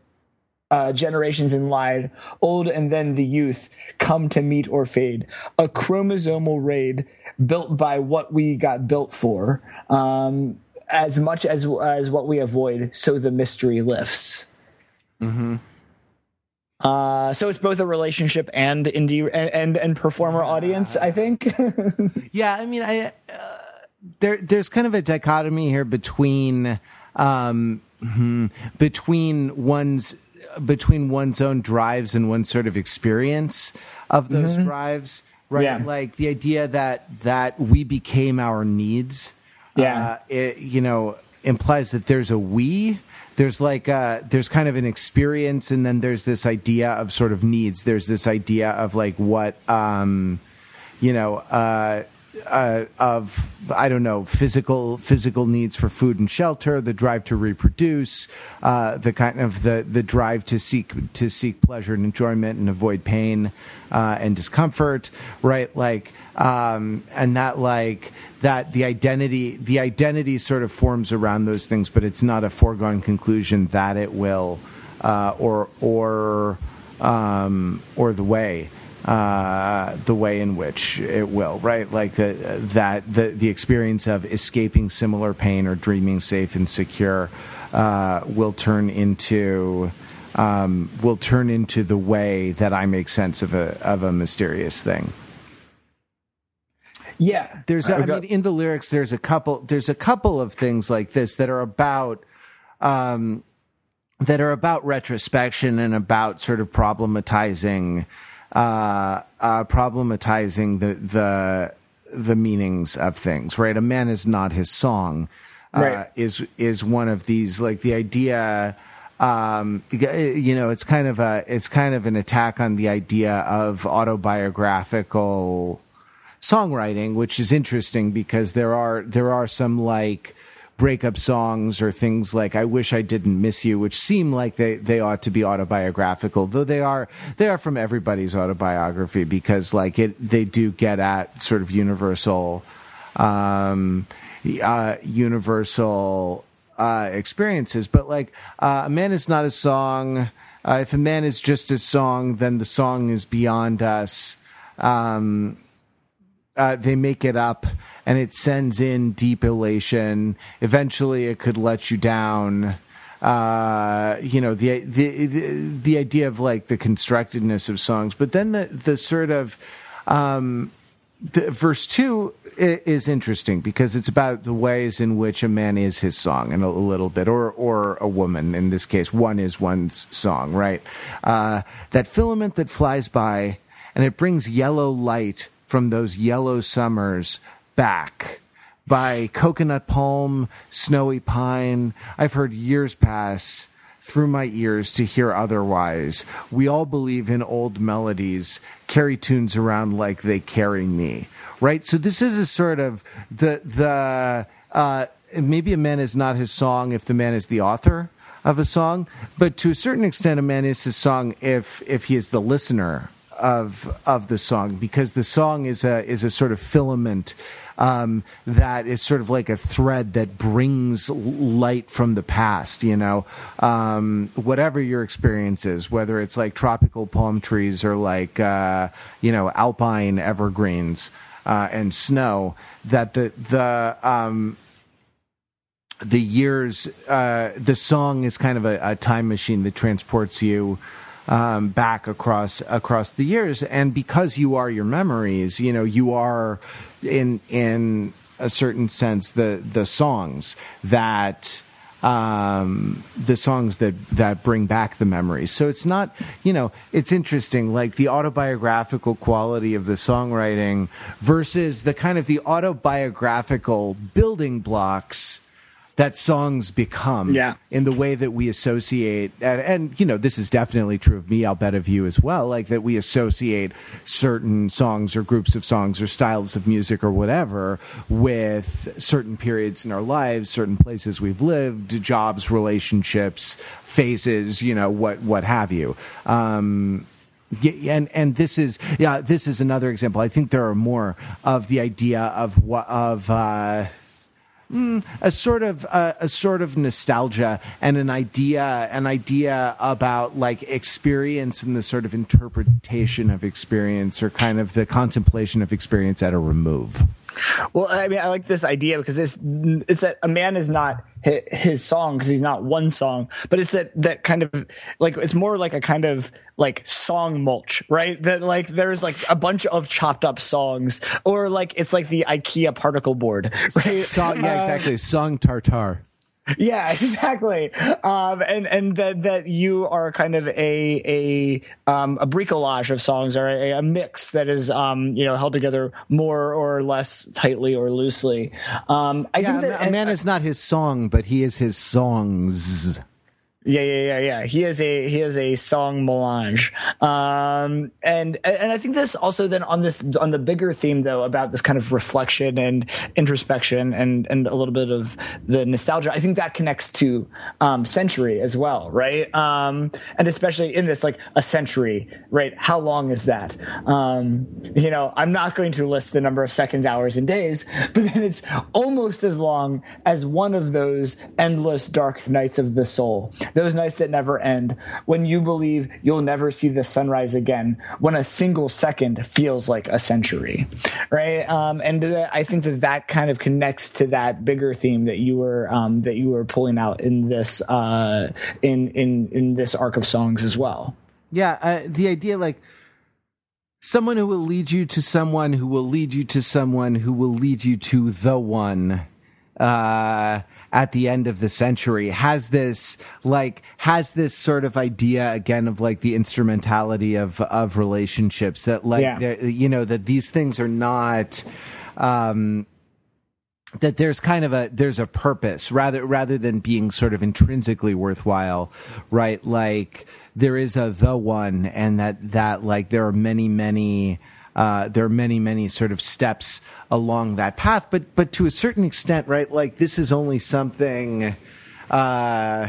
uh, generations in line, old and then the youth, come to meet or fade. A chromosomal raid built by what we got built for. Um, as much as as what we avoid, so the mystery lifts. Mm-hmm. Uh, so it's both a relationship and indie and and, and performer audience. I think. [laughs] yeah, I mean, I uh, there there's kind of a dichotomy here between um, hmm, between one's between one's own drives and one's sort of experience of those mm-hmm. drives, right? Yeah. Like the idea that that we became our needs yeah, uh, it, you know, implies that there's a we. There's like uh, there's kind of an experience, and then there's this idea of sort of needs. There's this idea of like what um, you know. Uh, uh, of I don't know physical physical needs for food and shelter, the drive to reproduce, uh, the kind of the the drive to seek to seek pleasure and enjoyment and avoid pain uh, and discomfort, right? Like, um, and that like that the identity the identity sort of forms around those things, but it's not a foregone conclusion that it will uh, or or um, or the way. Uh, the way in which it will, right? Like the, that the the experience of escaping similar pain or dreaming safe and secure uh, will turn into um, will turn into the way that I make sense of a of a mysterious thing. Yeah, there's. A, I mean, in the lyrics, there's a couple. There's a couple of things like this that are about, um, that are about retrospection and about sort of problematizing, uh, uh, problematizing the the the meanings of things. Right, a man is not his song. Uh, right. Is is one of these like the idea. Um, you know, it's kind of a it's kind of an attack on the idea of autobiographical songwriting, which is interesting because there are there are some like breakup songs or things like I wish I didn't miss you which seem like they they ought to be autobiographical though they are they are from everybody's autobiography because like it they do get at sort of universal um uh universal uh experiences. But like uh, a man is not a song uh, if a man is just a song then the song is beyond us um uh, they make it up and it sends in deep elation. Eventually, it could let you down. Uh, you know the, the, the the idea of like the constructedness of songs, but then the the sort of um, the, verse two is interesting because it's about the ways in which a man is his song and a, little bit, or or a woman in this case. One is one's song, right? Uh, that filament that flies by and it brings yellow light from those yellow summers back by coconut palm, snowy pine. I've heard years pass through my ears to hear otherwise. We all believe in old melodies, carry tunes around like they carry me. Right? So this is a sort of the the uh, maybe a man is not his song if the man is the author of a song, but to a certain extent a man is his song if if he is the listener of of the song because the song is a is a sort of filament um, that is sort of like a thread that brings light from the past. You know, um, whatever your experience is, whether it's like tropical palm trees or like uh, you know alpine evergreens uh, and snow, that the the um, the years, uh, the song is kind of a, a time machine that transports you um, back across across the years, and because you are your memories, you know you are in in a certain sense the the songs that um, the songs that that bring back the memories. So it's not, you know, it's interesting, like the autobiographical quality of the songwriting versus the kind of the autobiographical building blocks that songs become yeah. in the way that we associate and, and, you know this is definitely true of me i'll bet of you as well like that we associate certain songs or groups of songs or styles of music or whatever with certain periods in our lives certain places we've lived jobs relationships phases you know what what have you um, and and this is yeah this is another example i think there are more of the idea of what of uh Mm, a sort of a sort of nostalgia and an idea an idea about like experience and the sort of interpretation of experience or kind of the contemplation of experience at a remove well, I mean, I like this idea because it's it's that a man is not his song because he's not one song, but it's that that kind of like it's more like a kind of like song mulch, right? That like there's like a bunch of chopped up songs, or like it's like the IKEA particle board, right? Song, yeah, exactly. Uh, song tartar. [laughs] Yeah, exactly. Um, and and that that you are kind of a a um, a bricolage of songs or a, a mix that is um, you know held together more or less tightly or loosely. Um, I yeah, think that, a man is not his song, but he is his songs. Yeah, yeah, yeah, yeah. He has a he has a song melange, um, and and I think this also then on this on the bigger theme though about this kind of reflection and introspection and and a little bit of the nostalgia. I think that connects to um, century as well, right? Um, and especially in this like a century, right? How long is that? Um, you know, I'm not going to list the number of seconds, hours, and days, but then it's almost as long as one of those endless dark nights of the soul those nights that never end, when you believe you'll never see the sunrise again, when a single second feels like a century, right? Um, and I think that that kind of connects to that bigger theme that you were um, that you were pulling out in this uh, in in in this arc of songs as well. Yeah, uh, the idea like someone who will lead you to someone who will lead you to someone who will lead you to the one. Uh, at the end of the century has this like has this sort of idea again of like the instrumentality of of relationships that like yeah. you know that these things are not um that there's kind of a there's a purpose rather rather than being sort of intrinsically worthwhile right like there is a the one and that that like there are many many uh, there are many, many sort of steps along that path, but but to a certain extent, right? Like this is only something. Uh,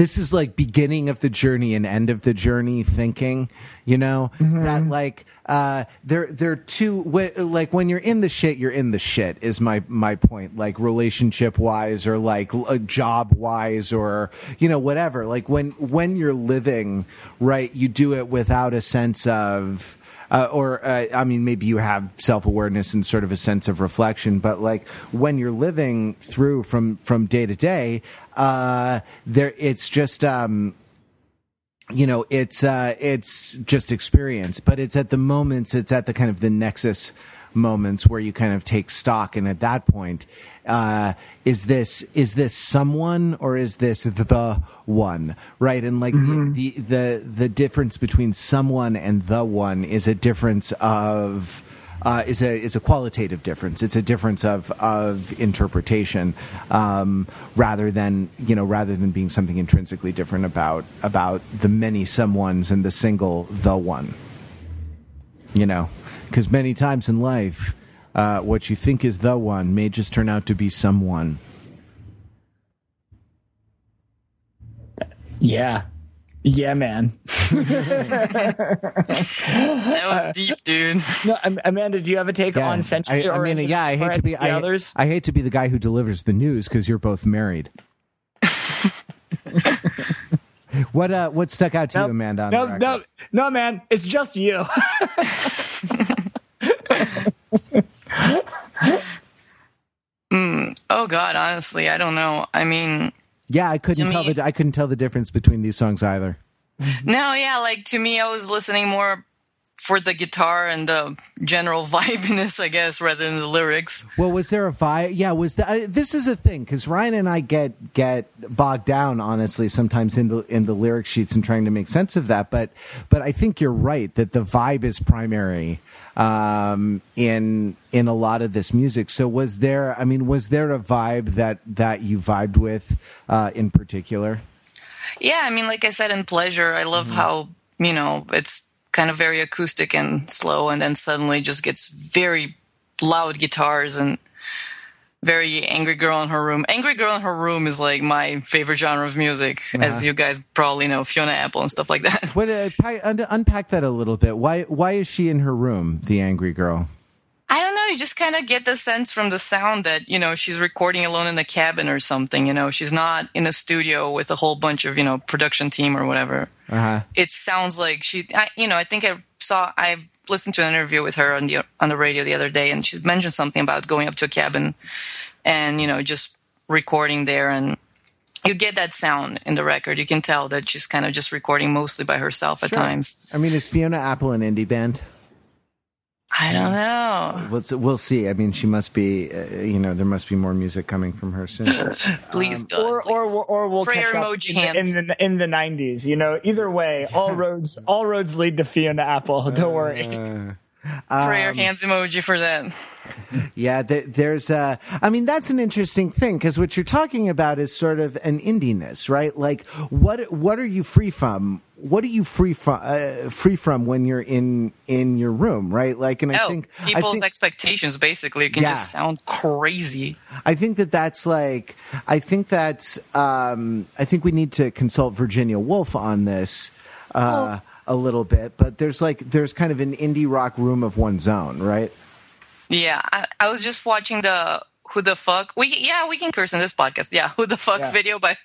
this is like beginning of the journey and end of the journey thinking you know mm-hmm. that like uh they're they're two like when you're in the shit you're in the shit is my my point like relationship wise or like uh, job wise or you know whatever like when when you're living right you do it without a sense of uh, or uh, I mean, maybe you have self awareness and sort of a sense of reflection, but like when you're living through from from day to day, uh, there it's just. Um, you know it's uh it's just experience but it's at the moments it's at the kind of the nexus moments where you kind of take stock and at that point uh, is this is this someone or is this the one right and like mm-hmm. the, the the difference between someone and the one is a difference of uh, is a is a qualitative difference. It's a difference of of interpretation, um, rather than you know rather than being something intrinsically different about about the many someones and the single the one. You know, because many times in life, uh, what you think is the one may just turn out to be someone. Yeah. Yeah, man. [laughs] that was deep, dude. No, Amanda, do you have a take yeah, on century? I, I mean, yeah, I hate to be I, others? I hate to be the guy who delivers the news because you're both married. [laughs] what uh, what stuck out to nope, you, Amanda? No, no, no, man, it's just you. [laughs] mm, oh God, honestly, I don't know. I mean, yeah, I couldn't tell me, the I couldn't tell the difference between these songs either. [laughs] No, yeah, like to me, I was listening more for the guitar and the general [laughs] vibiness, I guess, rather than the lyrics. Well, was there a vibe? Yeah, was that? Uh, this is a thing because Ryan and I get get bogged down, honestly, sometimes in the in the lyric sheets and trying to make sense of that. But but I think you're right that the vibe is primary um, in in a lot of this music. So was there? I mean, was there a vibe that that you vibed with uh, in particular? Yeah, I mean, like I said in Pleasure, I love mm-hmm. how you know it's kind of very acoustic and slow, and then suddenly just gets very loud guitars and very angry girl in her room. Angry girl in her room is like my favorite genre of music, uh-huh. as you guys probably know, Fiona Apple and stuff like that. What, uh, unpack that a little bit. Why why is she in her room, the angry girl? I don't know. You just kind of get the sense from the sound that you know she's recording alone in a cabin or something. You know, she's not in a studio with a whole bunch of you know production team or whatever. Uh-huh. It sounds like she. I, you know, I think I saw. I listened to an interview with her on the on the radio the other day, and she mentioned something about going up to a cabin and you know just recording there and you get that sound in the record. You can tell that she's kind of just recording mostly by herself at times. I mean, is Fiona Apple an indie band? I don't know. We'll, we'll see. I mean, she must be. Uh, you know, there must be more music coming from her soon. [laughs] please, um, God, or, please. or or we'll prayer emoji hands in the in the nineties. You know, either way, [laughs] all roads all roads lead to Fiona Apple. [laughs] Don't worry. Uh, prayer um, hands emoji for that. Yeah, there's. a. I mean, that's an interesting thing because what you're talking about is sort of an indiness, right? Like, what what are you free from? What are you free from uh, free from when you're in in your room right like and i oh, think people's I think, expectations basically can yeah. just sound crazy i think that that's like i think that's um i think we need to consult virginia woolf on this uh oh. a little bit but there's like there's kind of an indie rock room of one's own right yeah i, I was just watching the who the fuck we yeah we can curse in this podcast yeah who the fuck yeah. video by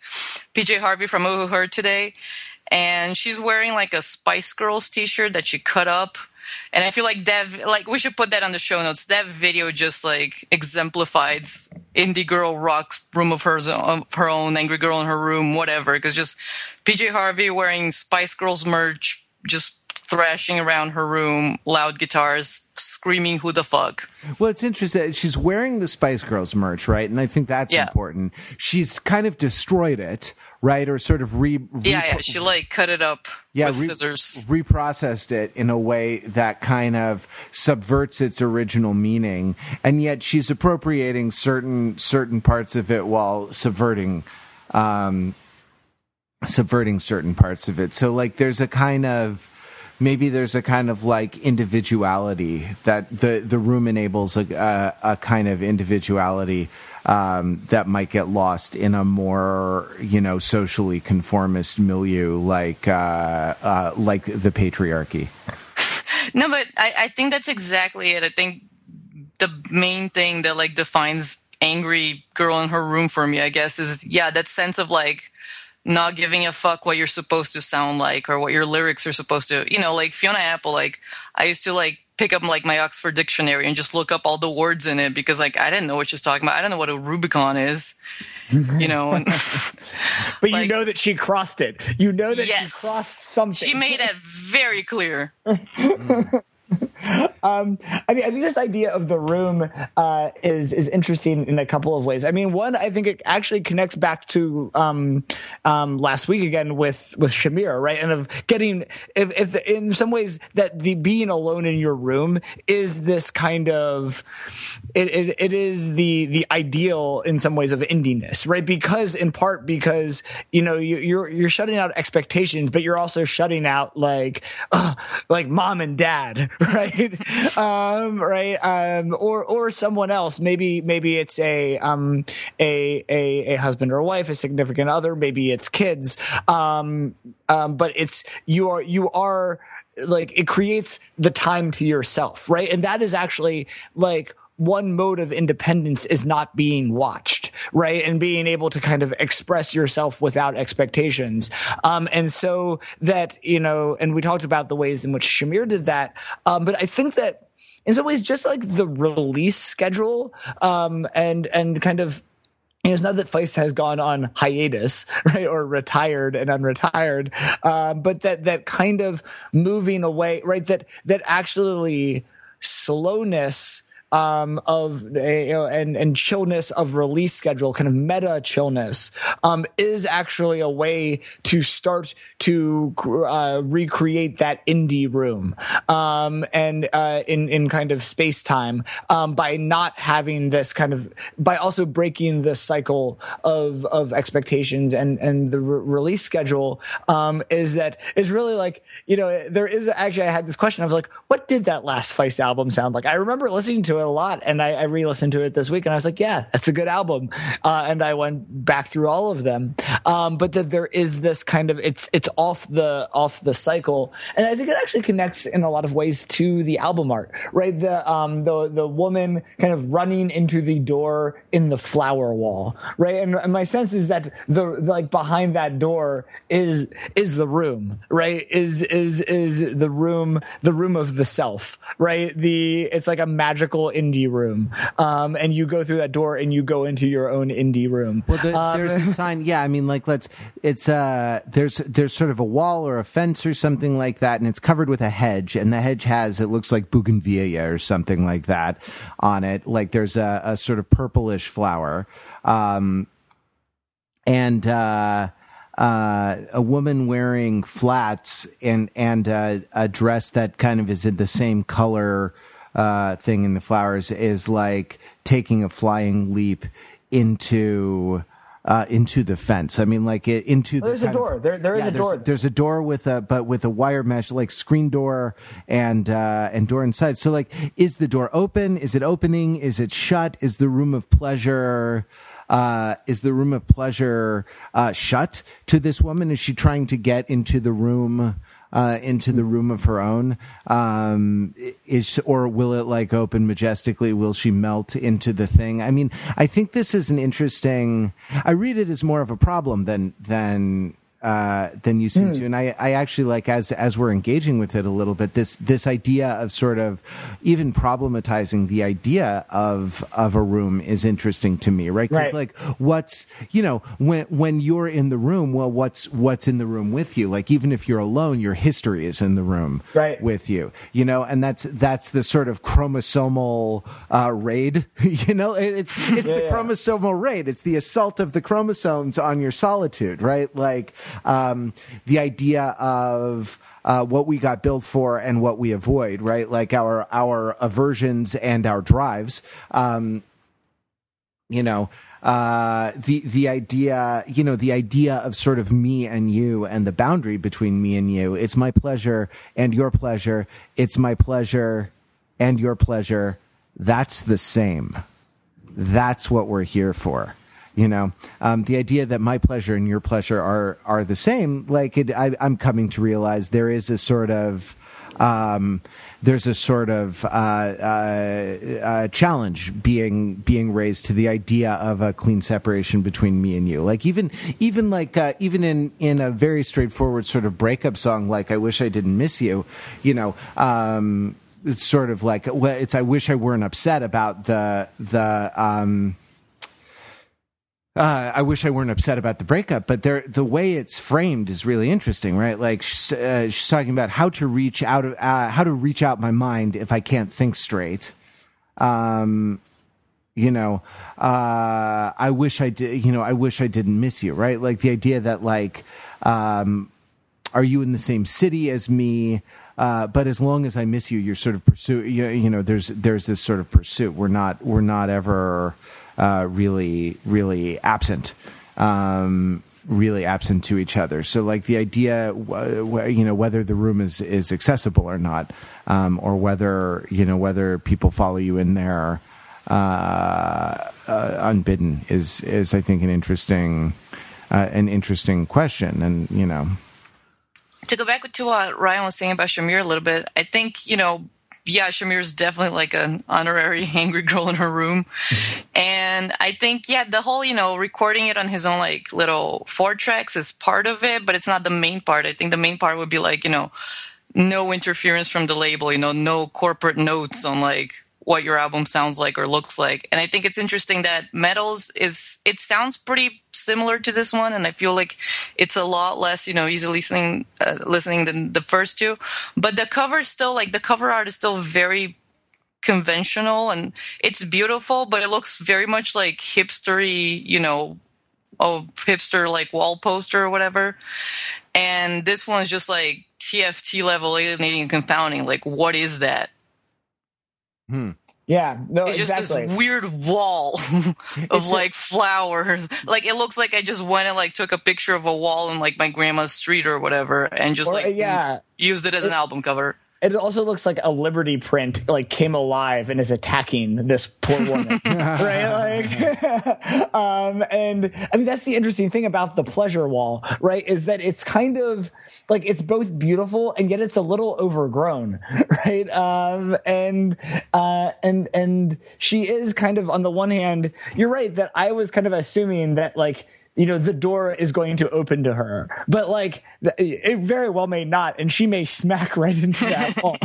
pj harvey from who heard today and she's wearing like a Spice Girls t-shirt that she cut up. And I feel like that, like we should put that on the show notes. That video just like exemplifies indie girl rock room of hers, of her own, angry girl in her room, whatever. Because just PJ Harvey wearing Spice Girls merch, just thrashing around her room, loud guitars, screaming "Who the fuck?" Well, it's interesting. She's wearing the Spice Girls merch, right? And I think that's yeah. important. She's kind of destroyed it right? Or sort of re, re yeah, yeah. She like cut it up yeah, with re- scissors, reprocessed it in a way that kind of subverts its original meaning, and yet she's appropriating certain certain parts of it while subverting. Um, subverting certain parts of it so like there's a kind of maybe there's a kind of like individuality that the the room enables a, a, a kind of individuality um, that might get lost in a more you know socially conformist milieu like uh, uh, like the patriarchy. [laughs] No, but I, I think that's exactly it. I think the main thing that like defines angry girl in her room for me, I guess, is yeah that sense of like not giving a fuck what you're supposed to sound like or what your lyrics are supposed to you know like fiona apple like i used to like pick up like my Oxford dictionary and just look up all the words in it because like I didn't know what she's talking about. I don't know what a Rubicon is, mm-hmm. you know. And, [laughs] but like, you know that she crossed it. You know that yes, she crossed something. She made it very clear. [laughs] Mm. [laughs] um, I mean, I think this idea of the room uh, is is interesting in a couple of ways. I mean, one, I think it actually connects back to um, um, last week again with with Shamir, right? And of getting, if, if the, in some ways that the being alone in your room is this kind of, it, it, it is the the ideal in some ways of indiness, right? Because in part because you know you, you're you're shutting out expectations, but you're also shutting out like [clears throat] like mom and dad [laughs] [laughs] right? um, right? Um, or or someone else. Maybe maybe it's a um a a, a husband or a wife, a significant other. Maybe it's kids. Um, um, but it's you are you are like it creates the time to yourself, right? And that is actually like one mode of independence is not being watched, right? And being able to kind of express yourself without expectations. Um, and so that, you know, and we talked about the ways in which Shamir did that. Um, but I think that in some ways, just like the release schedule, um, and, and kind of, you know, it's not that Feist has gone on hiatus, [laughs] right, or retired and unretired, uh, but that that kind of moving away, right, that that actually slowness um, of you know, and and chillness of release schedule, kind of meta chillness, um, is actually a way to start to uh, recreate that indie room, um, and uh, in in kind of space time um, by not having this kind of by also breaking the cycle of of expectations and and the re- release schedule um, is that is really like you know there is actually I had this question. I was like what did that last Feist album sound like? I remember listening to it a lot. And I, I re-listened to it this week, and I was like, yeah, that's a good album. Uh, and I went back through all of them. Um, but that there is this kind of it's it's off the off the cycle, and I think it actually connects in a lot of ways to the album art, right? The um the the woman kind of running into the door in the flower wall, right? And, and my sense is that the like behind that door is is the room, right? Is is is the room the room of the self, right? The it's like a magical indie room, um, and you go through that door and you go into your own indie room. Well, the, um, there's a [laughs] sign. Yeah, I mean, like let's. It's uh, there's there's sort of a wall or a fence or something like that, and it's covered with a hedge, and the hedge has it looks like bougainvillea or something like that on it. Like there's a, a sort of purplish flower, um, and. Uh, uh, a woman wearing flats and and uh, a dress that kind of is in the same color uh, thing in the flowers is like taking a flying leap into uh, into the fence. I mean, like it, into the. There's a door. Of, there, there is yeah, a there's, door. There's a door with a but with a wire mesh, like screen door and uh, and door inside. So, like, is the door open? Is it opening? Is it shut? Is the room of pleasure? Uh, is the room of pleasure uh, shut to this woman? Is she trying to get into the room? Uh, into the room of her own? Um, is or will it like open majestically? Will she melt into the thing? I mean, I think this is an interesting. I read it as more of a problem than than uh, than you seem mm. to. And I, I actually like as as we're engaging with it a little bit this this idea of sort of even problematizing the idea of of a room is interesting to me, right? Because right. like what's you know when when you're in the room, well, what's what's in the room with you? Like even if you're alone, your history is in the room right. with you, you know, and that's that's the sort of chromosomal uh, raid. [laughs] you know, it's it's yeah, the yeah. chromosomal raid. It's the assault of the chromosomes on your solitude, right? Like um, the idea of uh, what we got built for and what we avoid, right? Like our our aversions and our drives. Um, you know, uh, the the idea, you know, the idea of sort of me and you and the boundary between me and you. It's my pleasure and your pleasure. It's my pleasure and your pleasure. That's the same. That's what we're here for you know um, the idea that my pleasure and your pleasure are are the same like it, I, am coming to realize there is a sort of um, there's a sort of uh, uh, uh, challenge being being raised to the idea of a clean separation between me and you. Like even even like uh, even in in a very straightforward sort of breakup song, like "I Wish I Didn't Miss You," you know. Um, it's sort of like well, it's I wish I weren't upset about the the um, uh, I wish I weren't upset about the breakup, but there, the way it's framed is really interesting, right? Like she's, uh, she's talking about how to reach out of uh, how to reach out my mind if I can't think straight. Um, you know, uh, I wish I did. You know, I wish I didn't miss you, right? Like the idea that like, um, are you in the same city as me? Uh, but as long as I miss you, you're sort of pursue. You, you know, there's there's this sort of pursuit. We're not we're not ever uh, really, really absent. Um, really absent to each other. So, like the idea, you know, whether the room is is accessible or not, um, or whether you know whether people follow you in there uh, uh, unbidden is is I think an interesting uh, an interesting question, and you know. To go back to what Ryan was saying about Shamir a little bit, I think you know yeah, Shamir's definitely like an honorary [laughs] angry girl in her room. and I think, yeah, the whole, you know, recording it on his own like little four tracks is part of it, but it's not the main part. I think the main part would be like, you know, no interference from the label, you know, no corporate notes on like what your album sounds like or looks like. And I think it's interesting that Metals is it sounds pretty similar to this one, and I feel like it's a lot less you know easy listening uh, listening than the first two. But the cover still like the cover art is still very conventional and it's beautiful, but it looks very much like hipstery, you know, oh hipster like wall poster or whatever. And this one's just like TFT level alienating and confounding. Like, what is that? Hmm. Yeah, no, it's exactly. just this weird wall [laughs] of [laughs] like flowers. Like it looks like I just went and like took a picture of a wall in like my grandma's street or whatever, and just Or, like yeah. used it as an album cover. It also looks like a Liberty print like came alive and is attacking this poor woman, [laughs] right? Like, [laughs] um, and I mean that's the interesting thing about the pleasure wall, right? Is that it's kind of like it's both beautiful and yet it's a little overgrown, [laughs] right? Um, and uh, and and she is kind of on the one hand, you're right that I was kind of assuming that like you know, the door is going to open to her. But like, it very well may not, and she may smack right into that [laughs] wall,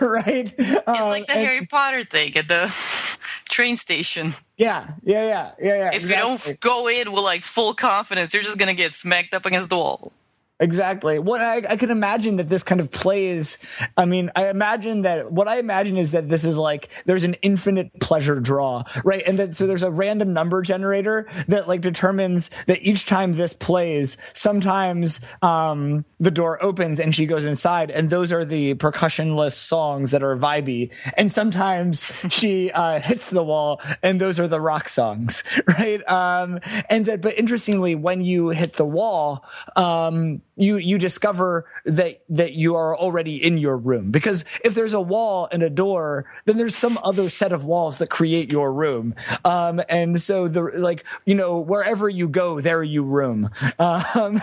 right? It's like um, the Harry Potter thing at the [laughs] train station. Yeah, yeah, yeah, yeah, yeah. If exactly. you don't go in with like full confidence, you're just gonna get smacked up against the wall. Exactly. What I, I can imagine that this kind of plays. I mean, I imagine that what I imagine is that this is like there's an infinite pleasure draw, right? And that so there's a random number generator that like determines that each time this plays, sometimes um, the door opens and she goes inside, and those are the percussionless songs that are vibey, and sometimes she uh, hits the wall, and those are the rock songs, [laughs] right? Um, and that, but interestingly, when you hit the wall, um, you you discover that that you are already in your room. Because if there's a wall and a door then there's some other set of walls that create your room. Um, and so the like you know wherever you go there you room [laughs] um,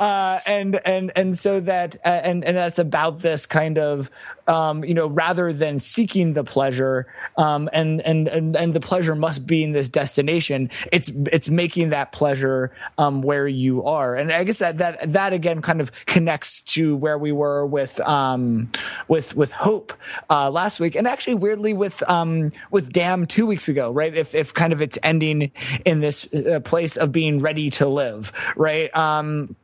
uh, and and and so that uh, and and that's about this kind of um, you know, rather than seeking the pleasure, um, and, and, and, and the pleasure must be in this destination. It's, it's making that pleasure, um, where you are. And I guess that, that, that again kind of connects to where we were with, um, with, with hope, uh, last week. And actually weirdly with, um, with damn two weeks ago, right? If, if kind of it's ending in this uh, place of being ready to live, right? Um,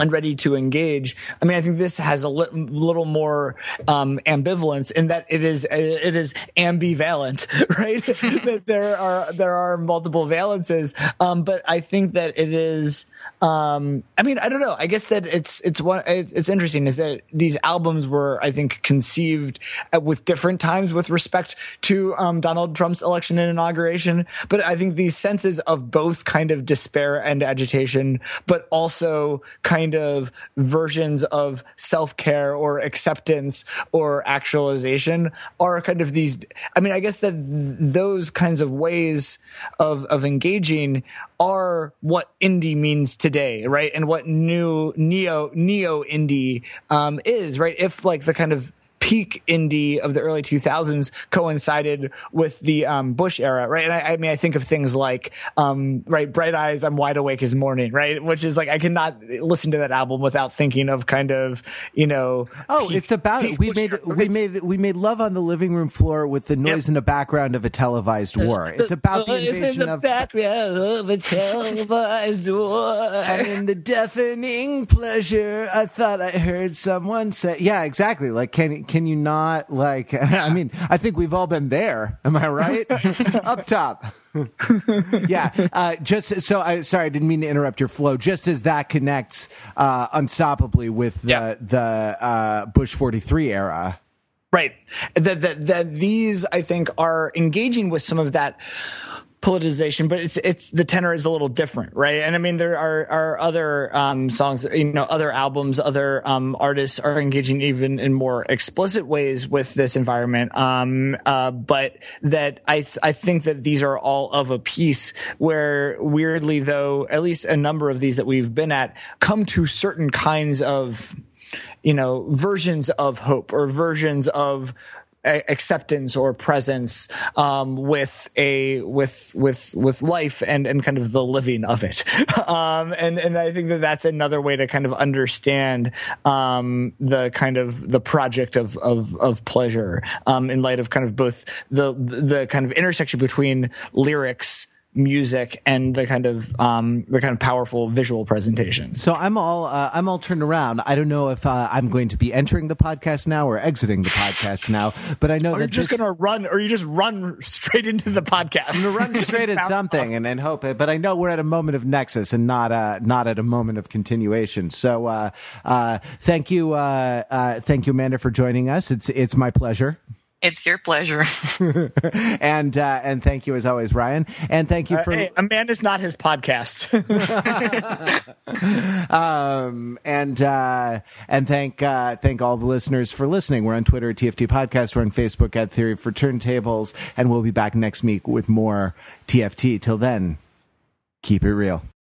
and ready to engage. I mean, I think this has a li- little more um, ambivalence in that it is it is ambivalent, [laughs] right? [laughs] that there are there are multiple valences, um, but I think that it is. Um, I mean, I don't know. I guess that it's it's one. It's, it's interesting is that these albums were, I think, conceived at, with different times with respect to um, Donald Trump's election and inauguration. But I think these senses of both kind of despair and agitation, but also kind kind of versions of self care or acceptance or actualization are kind of these. I mean, I guess that those kinds of ways of of engaging are what indie means today, right? And what new neo neo indie um, is, right? If like the kind of peak indie of the early 2000s coincided with the um, Bush era, right? And I, I, mean, I think of things like, um, right, Bright Eyes, I'm Wide Awake as Morning, right? Which is like, I cannot listen to that album without thinking of kind of, you know. Oh, peak, it's about it. We made, era, we made, we made love on the living room floor with the noise yep. in the background of a televised war. It's about the invasion in the of. background of a televised war. [laughs] and in the deafening pleasure, I thought I heard someone say, yeah, exactly. Like, can, can you not like? [laughs] I mean, I think we've all been there. Am I right? [laughs] Up top. yeah. Uh, just so I sorry, I didn't mean to interrupt your flow. Just as that connects uh, unstoppably with the yeah. the uh, Bush forty three era. Right. That that that these I think are engaging with some of that politicization, but it's it's the tenor is a little different, right? And I mean, there are are other um, songs, you know, other albums, other um, artists are engaging even in more explicit ways with this environment. Um, uh, but that I th- I think that these are all of a piece where weirdly though, at least a number of these that we've been at come to certain kinds of you know versions of hope or versions of acceptance or presence um, with a with with with life and and kind of the living of it. [laughs] Um, and and I think that that's another way to kind of understand um, the kind of the project of of, of pleasure um, in light of kind of both the the kind of intersection between lyrics music and the kind of um, the kind of powerful visual presentation. So I'm all uh, I'm all turned around. I don't know if uh, I'm going to be entering the podcast now or exiting the podcast now, but I know are that you just this... going to run, or you just run straight into the podcast. I'm going to run straight at [laughs] something and, and hope it. But I know we're at a moment of nexus and not uh, not at a moment of continuation. So uh, uh, thank you, uh, uh, thank you, Amanda, for joining us. It's it's my pleasure. It's your pleasure. [laughs] [laughs] and uh, and thank you as always, Ryan. And thank you uh, for hey, Amanda's not his podcast. [laughs] um, and uh, and thank uh, thank all the listeners for listening. We're on Twitter at TFT Podcast. We're on Facebook at Theory for Turntables, and we'll be back next week with more TFT. Till then, keep it real.